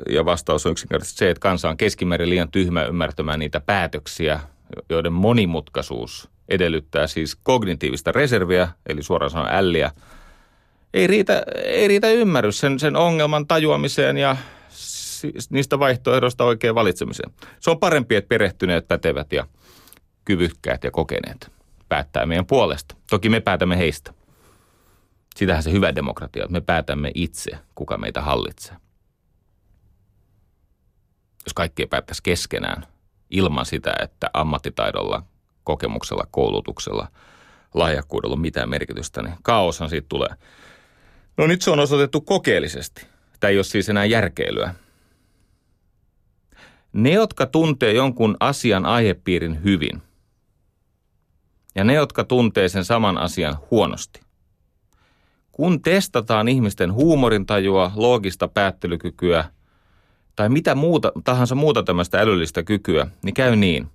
ja, vastaus on yksinkertaisesti se, että kansa on keskimäärin liian tyhmä ymmärtämään niitä päätöksiä, joiden monimutkaisuus edellyttää siis kognitiivista reserviä, eli suoraan sanoen älliä. Ei riitä, ei riitä ymmärrys sen, sen ongelman tajuamiseen ja niistä vaihtoehdoista oikein valitsemiseen. Se on parempi, että perehtyneet, pätevät ja kyvykkäät ja kokeneet päättää meidän puolesta. Toki me päätämme heistä. Sitähän se hyvä demokratia, että me päätämme itse, kuka meitä hallitsee. Jos kaikki päättäisi keskenään ilman sitä, että ammattitaidolla, kokemuksella, koulutuksella, lahjakkuudella on mitään merkitystä, niin kaoshan siitä tulee. No nyt se on osoitettu kokeellisesti. Tämä ei ole siis enää järkeilyä. Ne, jotka tuntee jonkun asian aihepiirin hyvin, ja ne, jotka tuntee sen saman asian huonosti. Kun testataan ihmisten huumorintajua, loogista päättelykykyä tai mitä muuta, tahansa muuta tämmöistä älyllistä kykyä, niin käy niin,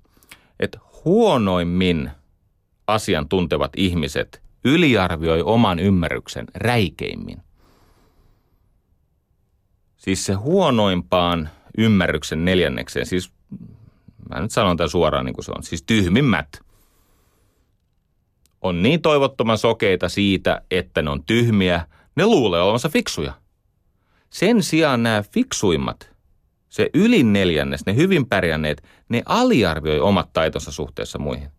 että huonoimmin asiantuntevat ihmiset yliarvioi oman ymmärryksen räikeimmin. Siis se huonoimpaan ymmärryksen neljännekseen, siis mä nyt sanon tämän suoraan niin kuin se on, siis tyhmimmät on niin toivottoman sokeita siitä, että ne on tyhmiä, ne luulee olevansa fiksuja. Sen sijaan nämä fiksuimmat, se ylin neljännes, ne hyvin pärjänneet, ne aliarvioi omat taitonsa suhteessa muihin.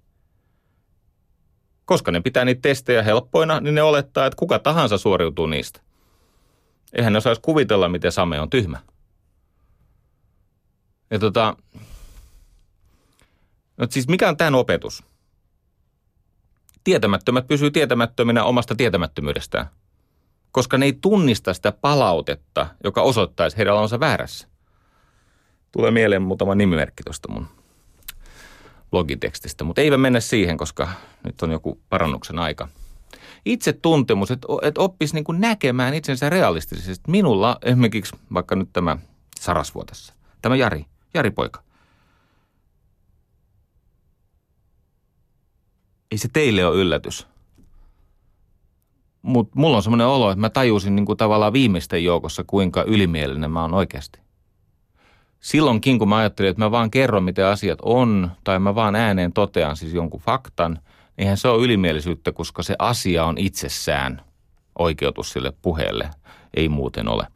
Koska ne pitää niitä testejä helppoina, niin ne olettaa, että kuka tahansa suoriutuu niistä. Eihän ne osaisi kuvitella, miten Same on tyhmä. Ja tota, no siis mikä on tämän opetus? Tietämättömät pysyy tietämättöminä omasta tietämättömyydestään, koska ne ei tunnista sitä palautetta, joka osoittaisi heidän olonsa väärässä. Tulee mieleen muutama nimimerkki tuosta mun blogitekstistä, mutta eivät mennä siihen, koska nyt on joku parannuksen aika. Itse tuntemus, että et oppisi niin näkemään itsensä realistisesti. Minulla esimerkiksi vaikka nyt tämä Sarasvuotessa, tämä Jari, Jari poika. Ei se teille ole yllätys. Mutta mulla on semmoinen olo, että mä tajusin niin tavallaan viimeisten joukossa, kuinka ylimielinen mä oon oikeasti silloinkin, kun mä ajattelin, että mä vaan kerron, miten asiat on, tai mä vaan ääneen totean siis jonkun faktan, niin eihän se ole ylimielisyyttä, koska se asia on itsessään oikeutus sille puheelle. Ei muuten ole.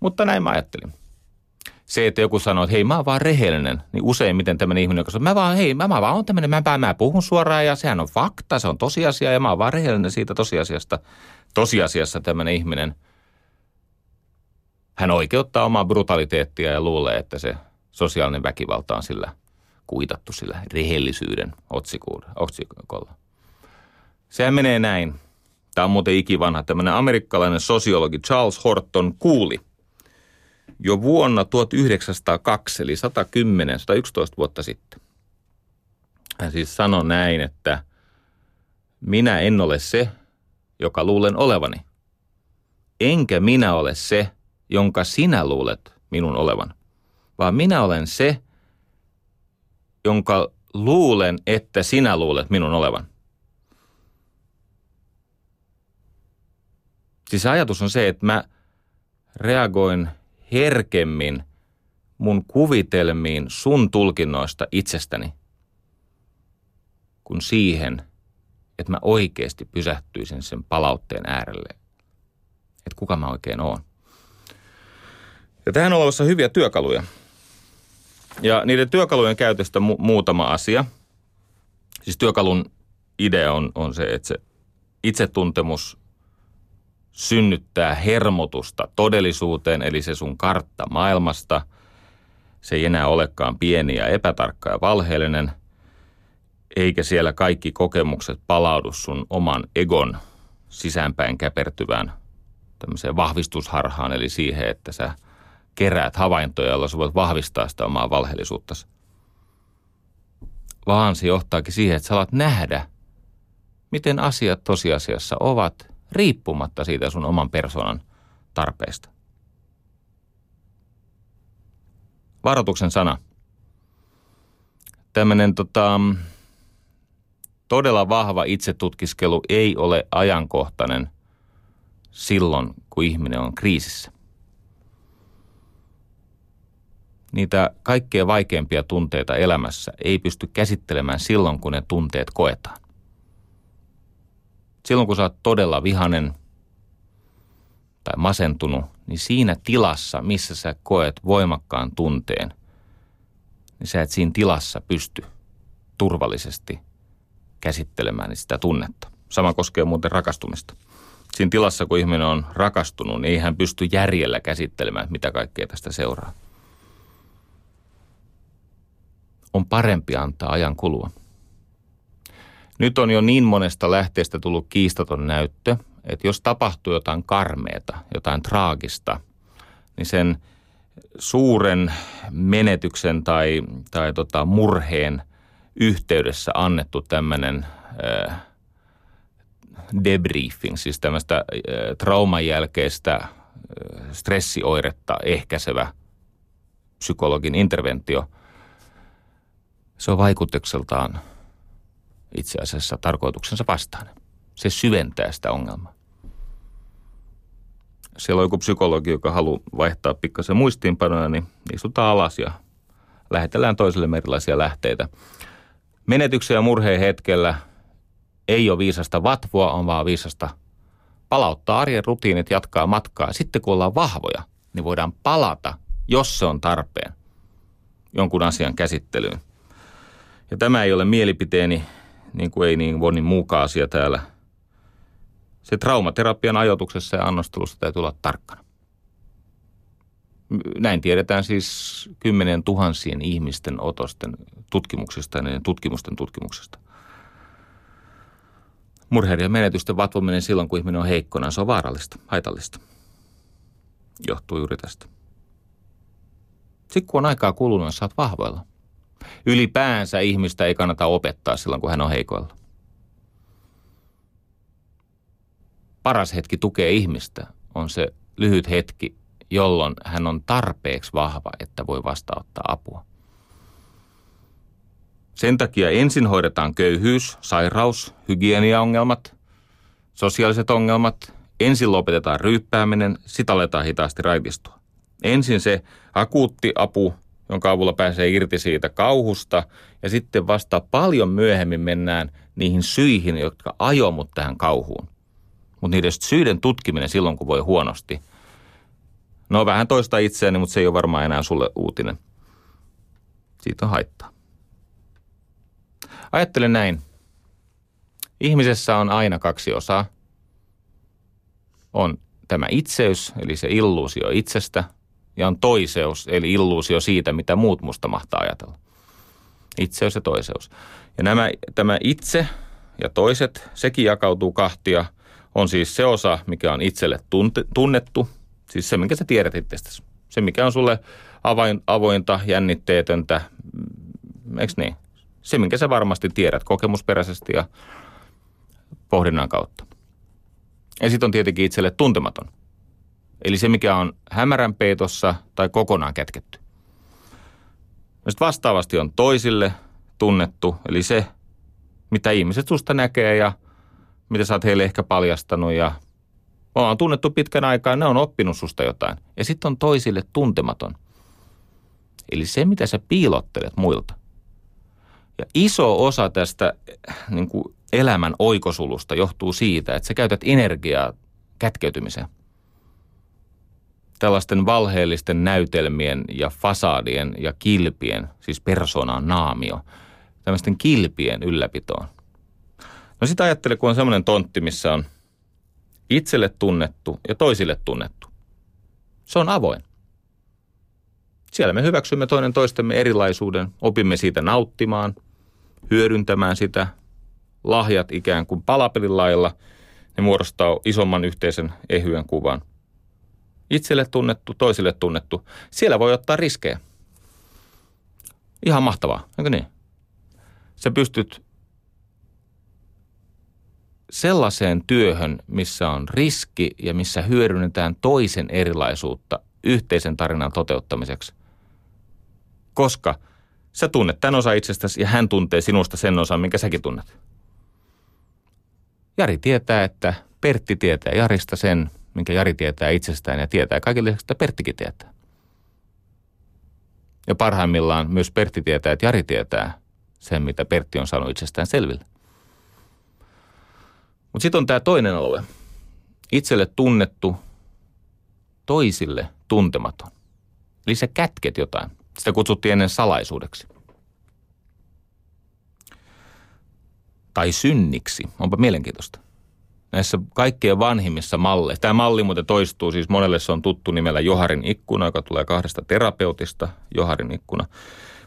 Mutta näin mä ajattelin. Se, että joku sanoo, että hei, mä oon vaan rehellinen, niin useimmiten tämmöinen ihminen, joka sanoo, mä vaan, hei, mä, mä vaan oon tämmöinen, mä, mä puhun suoraan ja sehän on fakta, se on tosiasia ja mä oon vaan rehellinen siitä tosiasiasta. Tosiasiassa tämmöinen ihminen – hän oikeuttaa omaa brutaliteettia ja luulee, että se sosiaalinen väkivalta on sillä kuitattu sillä rehellisyyden otsikolla. Sehän menee näin. Tämä on muuten ikivanha. Tämmöinen amerikkalainen sosiologi Charles Horton kuuli jo vuonna 1902, eli 110, 111 vuotta sitten. Hän siis sanoi näin, että minä en ole se, joka luulen olevani. Enkä minä ole se, jonka sinä luulet minun olevan, vaan minä olen se, jonka luulen, että sinä luulet minun olevan. Siis ajatus on se, että mä reagoin herkemmin mun kuvitelmiin sun tulkinnoista itsestäni kuin siihen, että mä oikeasti pysähtyisin sen palautteen äärelle, että kuka mä oikein oon. Ja tähän on olemassa hyviä työkaluja. Ja niiden työkalujen käytöstä mu- muutama asia. Siis työkalun idea on, on se, että se itsetuntemus synnyttää hermotusta todellisuuteen, eli se sun kartta maailmasta. Se ei enää olekaan pieni ja epätarkka ja valheellinen, eikä siellä kaikki kokemukset palaudu sun oman egon sisäänpäin käpertyvään tämmöiseen vahvistusharhaan, eli siihen, että sä – keräät havaintoja, joilla sä voit vahvistaa sitä omaa valheellisuuttasi. Vaan se johtaakin siihen, että sä alat nähdä, miten asiat tosiasiassa ovat, riippumatta siitä sun oman persoonan tarpeesta. Varoituksen sana. Tämmöinen tota, todella vahva itsetutkiskelu ei ole ajankohtainen silloin, kun ihminen on kriisissä niitä kaikkein vaikeimpia tunteita elämässä ei pysty käsittelemään silloin, kun ne tunteet koetaan. Silloin, kun sä oot todella vihanen tai masentunut, niin siinä tilassa, missä sä koet voimakkaan tunteen, niin sä et siinä tilassa pysty turvallisesti käsittelemään sitä tunnetta. Sama koskee muuten rakastumista. siinä tilassa, kun ihminen on rakastunut, niin ei hän pysty järjellä käsittelemään, mitä kaikkea tästä seuraa. On parempi antaa ajan kulua. Nyt on jo niin monesta lähteestä tullut kiistaton näyttö, että jos tapahtuu jotain karmeeta, jotain traagista, niin sen suuren menetyksen tai, tai tota murheen yhteydessä annettu tämmöinen äh, debriefing, siis tämmöistä äh, trauman jälkeistä äh, stressioiretta ehkäisevä psykologin interventio, se on vaikutukseltaan itse asiassa tarkoituksensa vastainen. Se syventää sitä ongelmaa. Siellä on joku psykologi, joka haluaa vaihtaa pikkasen muistiinpanoja, niin istutaan alas ja lähetellään toiselle erilaisia lähteitä. Menetyksen ja murheen hetkellä ei ole viisasta vatvoa, on vaan viisasta palauttaa arjen rutiinit, jatkaa matkaa. Sitten kun ollaan vahvoja, niin voidaan palata, jos se on tarpeen, jonkun asian käsittelyyn. Ja tämä ei ole mielipiteeni, niin kuin ei niin moni muukaan asia täällä. Se traumaterapian ajoituksessa ja annostelussa täytyy olla tarkkana. Näin tiedetään siis kymmenen tuhansien ihmisten otosten tutkimuksista ja tutkimusten tutkimuksesta. Murheiden menetysten vatvominen silloin, kun ihminen on heikkona, se on vaarallista, haitallista. Johtuu juuri tästä. Sitten kun on aikaa kulunut, sä oot vahvoilla. Ylipäänsä ihmistä ei kannata opettaa silloin, kun hän on heikoilla. Paras hetki tukea ihmistä on se lyhyt hetki, jolloin hän on tarpeeksi vahva, että voi vastaanottaa apua. Sen takia ensin hoidetaan köyhyys, sairaus, hygieniaongelmat, sosiaaliset ongelmat. Ensin lopetetaan ryyppääminen, sitä aletaan hitaasti raitistua. Ensin se akuutti apu, jonka avulla pääsee irti siitä kauhusta, ja sitten vasta paljon myöhemmin mennään niihin syihin, jotka ajoi mut tähän kauhuun. Mutta niiden syiden tutkiminen silloin, kun voi huonosti. No vähän toista itseäni, mutta se ei ole varmaan enää sulle uutinen. Siitä on haittaa. Ajattelen näin. Ihmisessä on aina kaksi osaa. On tämä itseys, eli se illuusio itsestä, ja on toiseus, eli illuusio siitä, mitä muut musta mahtaa ajatella. Itseys ja toiseus. Ja nämä, tämä itse ja toiset, sekin jakautuu kahtia. On siis se osa, mikä on itselle tunte, tunnettu, siis se, minkä sä tiedät itsestäsi. Se, mikä on sulle avoin, avointa, jännitteetöntä, mm, eikö niin? Se, minkä sä varmasti tiedät kokemusperäisesti ja pohdinnan kautta. Ja sitten on tietenkin itselle tuntematon. Eli se, mikä on hämärän peitossa tai kokonaan kätketty. Ja sitten vastaavasti on toisille tunnettu, eli se, mitä ihmiset susta näkee ja mitä sä oot heille ehkä paljastanut ja on tunnettu pitkän aikaa, ne on oppinut susta jotain. Ja sitten on toisille tuntematon. Eli se, mitä sä piilottelet muilta. Ja iso osa tästä niin kuin elämän oikosulusta johtuu siitä, että sä käytät energiaa kätkeytymiseen tällaisten valheellisten näytelmien ja fasadien ja kilpien, siis persoonaan naamio, tämmöisten kilpien ylläpitoon. No sitä ajattele, kun on semmoinen tontti, missä on itselle tunnettu ja toisille tunnettu. Se on avoin. Siellä me hyväksymme toinen toistemme erilaisuuden, opimme siitä nauttimaan, hyödyntämään sitä, lahjat ikään kuin palapelin lailla, ne muodostaa isomman yhteisen ehyen kuvan – Itselle tunnettu, toisille tunnettu. Siellä voi ottaa riskejä. Ihan mahtavaa, eikö niin? Sä pystyt sellaiseen työhön, missä on riski ja missä hyödynnetään toisen erilaisuutta yhteisen tarinan toteuttamiseksi. Koska sä tunnet tämän osa itsestäsi ja hän tuntee sinusta sen osan, minkä säkin tunnet. Jari tietää, että Pertti tietää Jarista sen, minkä Jari tietää itsestään ja tietää kaikille lisäksi, että Perttikin tietää. Ja parhaimmillaan myös Pertti tietää, että Jari tietää sen, mitä Pertti on saanut itsestään selville. Mutta sitten on tämä toinen alue. Itselle tunnettu, toisille tuntematon. Eli sä kätket jotain. Sitä kutsuttiin ennen salaisuudeksi. Tai synniksi. Onpa mielenkiintoista. Näissä kaikkein vanhimmissa malleissa. Tämä malli muuten toistuu, siis monelle se on tuttu nimellä Joharin ikkuna, joka tulee kahdesta terapeutista, Joharin ikkuna.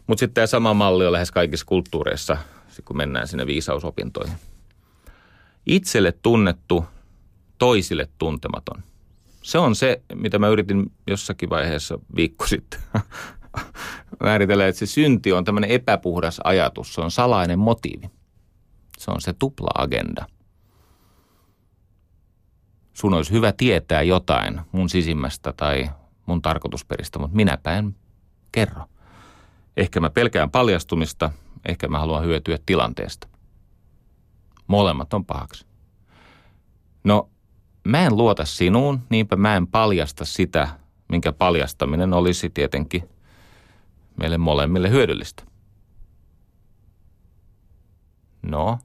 Mutta sitten tämä sama malli on lähes kaikissa kulttuureissa, kun mennään sinne viisausopintoihin. Itselle tunnettu, toisille tuntematon. Se on se, mitä mä yritin jossakin vaiheessa viikko sitten määritellä, että se synti on tämmöinen epäpuhdas ajatus. Se on salainen motiivi. Se on se tupla-agenda. Sun olisi hyvä tietää jotain mun sisimmästä tai mun tarkoitusperistä, mutta minäpä en kerro. Ehkä mä pelkään paljastumista, ehkä mä haluan hyötyä tilanteesta. Molemmat on pahaksi. No, mä en luota sinuun, niinpä mä en paljasta sitä, minkä paljastaminen olisi tietenkin meille molemmille hyödyllistä. No,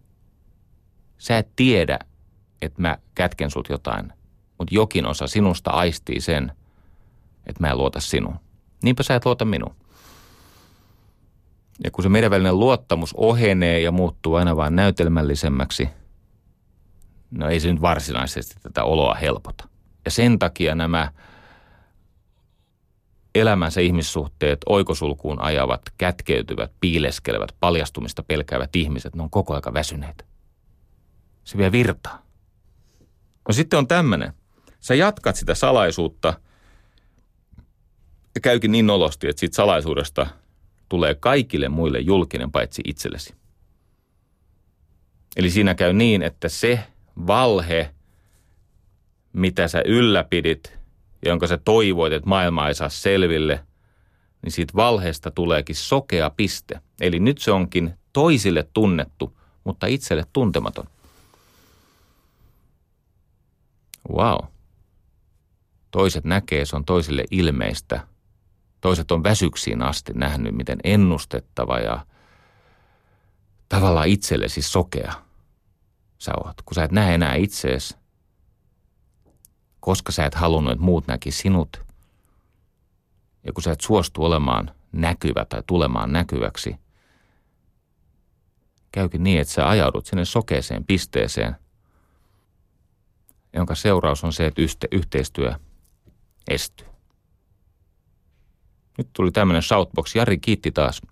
sä et tiedä, että mä kätken sut jotain, mutta jokin osa sinusta aistii sen, että mä en luota sinuun. Niinpä sä et luota minuun. Ja kun se meidän välinen luottamus ohenee ja muuttuu aina vain näytelmällisemmäksi, no ei se nyt varsinaisesti tätä oloa helpota. Ja sen takia nämä elämänsä ihmissuhteet oikosulkuun ajavat, kätkeytyvät, piileskelevät, paljastumista pelkäävät ihmiset, ne on koko aika väsyneitä. Se vie virtaa. No sitten on tämmöinen. Sä jatkat sitä salaisuutta ja käykin niin olosti, että siitä salaisuudesta tulee kaikille muille julkinen paitsi itsellesi. Eli siinä käy niin, että se valhe, mitä sä ylläpidit, jonka sä toivoit, että maailma ei saa selville, niin siitä valheesta tuleekin sokea piste. Eli nyt se onkin toisille tunnettu, mutta itselle tuntematon. Wow. Toiset näkee, se on toisille ilmeistä. Toiset on väsyksiin asti nähnyt, miten ennustettava ja tavallaan itsellesi sokea sä oot. Kun sä et näe enää itseesi, koska sä et halunnut, että muut näki sinut. Ja kun sä et suostu olemaan näkyvä tai tulemaan näkyväksi, käykin niin, että sä ajaudut sinne sokeeseen pisteeseen, jonka seuraus on se, että yhteistyö estyy. Nyt tuli tämmöinen shoutbox. Jari kiitti taas.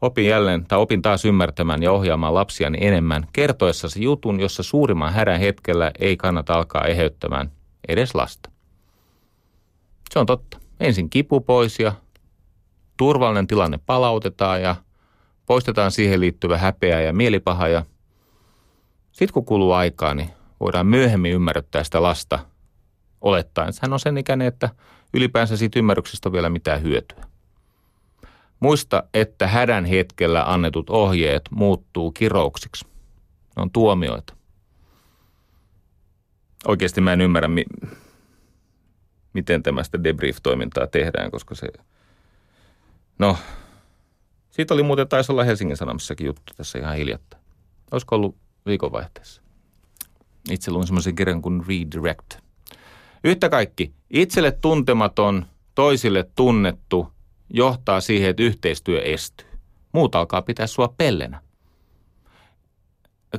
Opin jälleen, tai opin taas ymmärtämään ja ohjaamaan lapsiani enemmän, kertoessasi jutun, jossa suurimman härän hetkellä ei kannata alkaa eheyttämään edes lasta. Se on totta. Ensin kipu pois ja turvallinen tilanne palautetaan ja poistetaan siihen liittyvä häpeä ja mielipaha ja sitten kun kuluu aikaa, niin voidaan myöhemmin ymmärryttää sitä lasta olettaen, hän on sen ikäinen, että ylipäänsä siitä ymmärryksestä on vielä mitään hyötyä. Muista, että hädän hetkellä annetut ohjeet muuttuu kirouksiksi. Ne on tuomioita oikeasti mä en ymmärrä, mi- miten tämästä debrief-toimintaa tehdään, koska se, no, siitä oli muuten, taisi olla Helsingin Sanomissakin juttu tässä ihan hiljattain. Olisiko ollut viikonvaihteessa? Itse luin semmoisen kirjan kuin Redirect. Yhtä kaikki, itselle tuntematon, toisille tunnettu johtaa siihen, että yhteistyö estyy. Muut alkaa pitää sua pellenä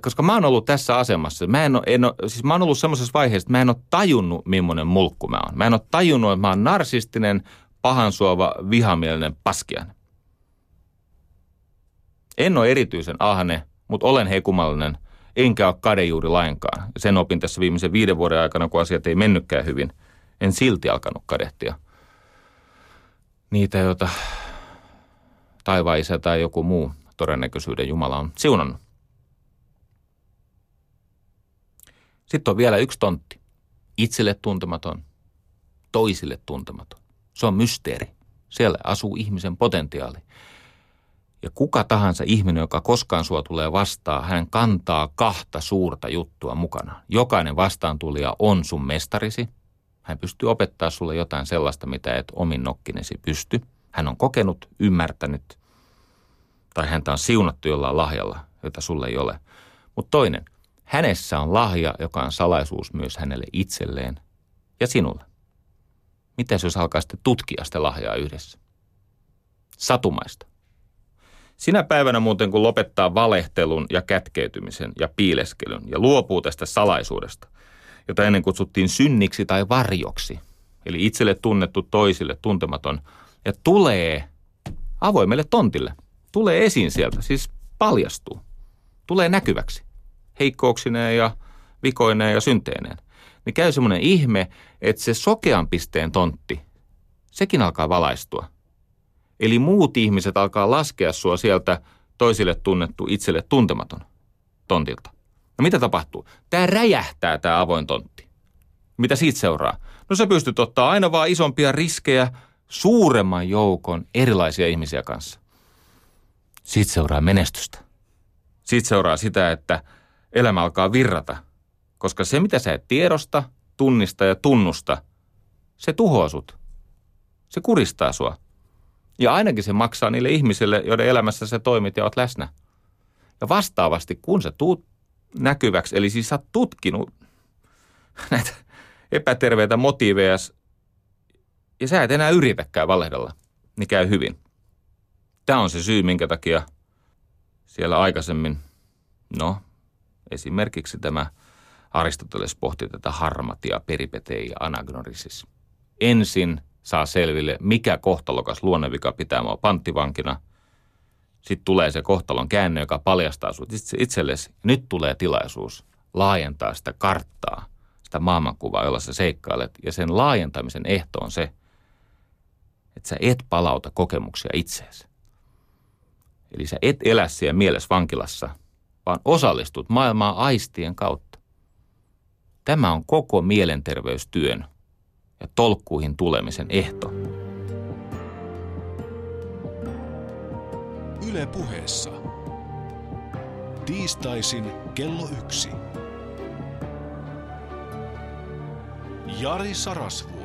koska mä oon ollut tässä asemassa, mä en, ole, en ole, siis mä oon ollut semmoisessa vaiheessa, että mä en ole tajunnut, millainen mulkku mä oon. Mä en ole tajunnut, että mä oon narsistinen, pahansuova, vihamielinen paskian. En ole erityisen ahne, mutta olen hekumallinen, enkä ole kade juuri lainkaan. Sen opin tässä viimeisen viiden vuoden aikana, kun asiat ei mennytkään hyvin. En silti alkanut kadehtia. Niitä, joita taivaan isä tai joku muu todennäköisyyden Jumala on siunannut. Sitten on vielä yksi tontti. Itselle tuntematon, toisille tuntematon. Se on mysteeri. Siellä asuu ihmisen potentiaali. Ja kuka tahansa ihminen, joka koskaan sua tulee vastaan, hän kantaa kahta suurta juttua mukana. Jokainen vastaantulija on sun mestarisi. Hän pystyy opettaa sulle jotain sellaista, mitä et omin nokkinesi pysty. Hän on kokenut, ymmärtänyt, tai häntä on siunattu jollain lahjalla, jota sulle ei ole. Mutta toinen – Hänessä on lahja, joka on salaisuus myös hänelle itselleen ja sinulle. Mitä jos alkaa sitten tutkia sitä lahjaa yhdessä? Satumaista. Sinä päivänä muuten, kun lopettaa valehtelun ja kätkeytymisen ja piileskelyn ja luopuu tästä salaisuudesta, jota ennen kutsuttiin synniksi tai varjoksi, eli itselle tunnettu toisille tuntematon, ja tulee avoimelle tontille, tulee esiin sieltä, siis paljastuu, tulee näkyväksi, heikkouksineen ja vikoineen ja synteineen, niin käy semmoinen ihme, että se sokean pisteen tontti, sekin alkaa valaistua – Eli muut ihmiset alkaa laskea sua sieltä toisille tunnettu, itselle tuntematon tontilta. No mitä tapahtuu? Tämä räjähtää tämä avoin tontti. Mitä siitä seuraa? No sä pystyt ottaa aina vaan isompia riskejä suuremman joukon erilaisia ihmisiä kanssa. Siitä seuraa menestystä. Siitä seuraa sitä, että elämä alkaa virrata. Koska se, mitä sä et tiedosta, tunnista ja tunnusta, se tuhoaa sut. Se kuristaa sua – ja ainakin se maksaa niille ihmisille, joiden elämässä sä toimit ja oot läsnä. Ja vastaavasti, kun sä tuut näkyväksi, eli siis sä oot tutkinut näitä epäterveitä motiiveja ja sä et enää yritäkään valehdella, niin käy hyvin. Tämä on se syy, minkä takia siellä aikaisemmin, no esimerkiksi tämä Aristoteles pohti tätä harmatia, peripetei ja anagnorisis. Ensin saa selville, mikä kohtalokas luonnevika pitää mua panttivankina. Sitten tulee se kohtalon käänne, joka paljastaa sinut itsellesi. Nyt tulee tilaisuus laajentaa sitä karttaa, sitä maailmankuvaa, jolla sä seikkailet. Ja sen laajentamisen ehto on se, että sä et palauta kokemuksia itseesi. Eli sä et elä siellä mielessä vankilassa, vaan osallistut maailmaa aistien kautta. Tämä on koko mielenterveystyön ja tolkkuihin tulemisen ehto. Yle puheessa. Tiistaisin kello yksi. Jari Sarasvuo.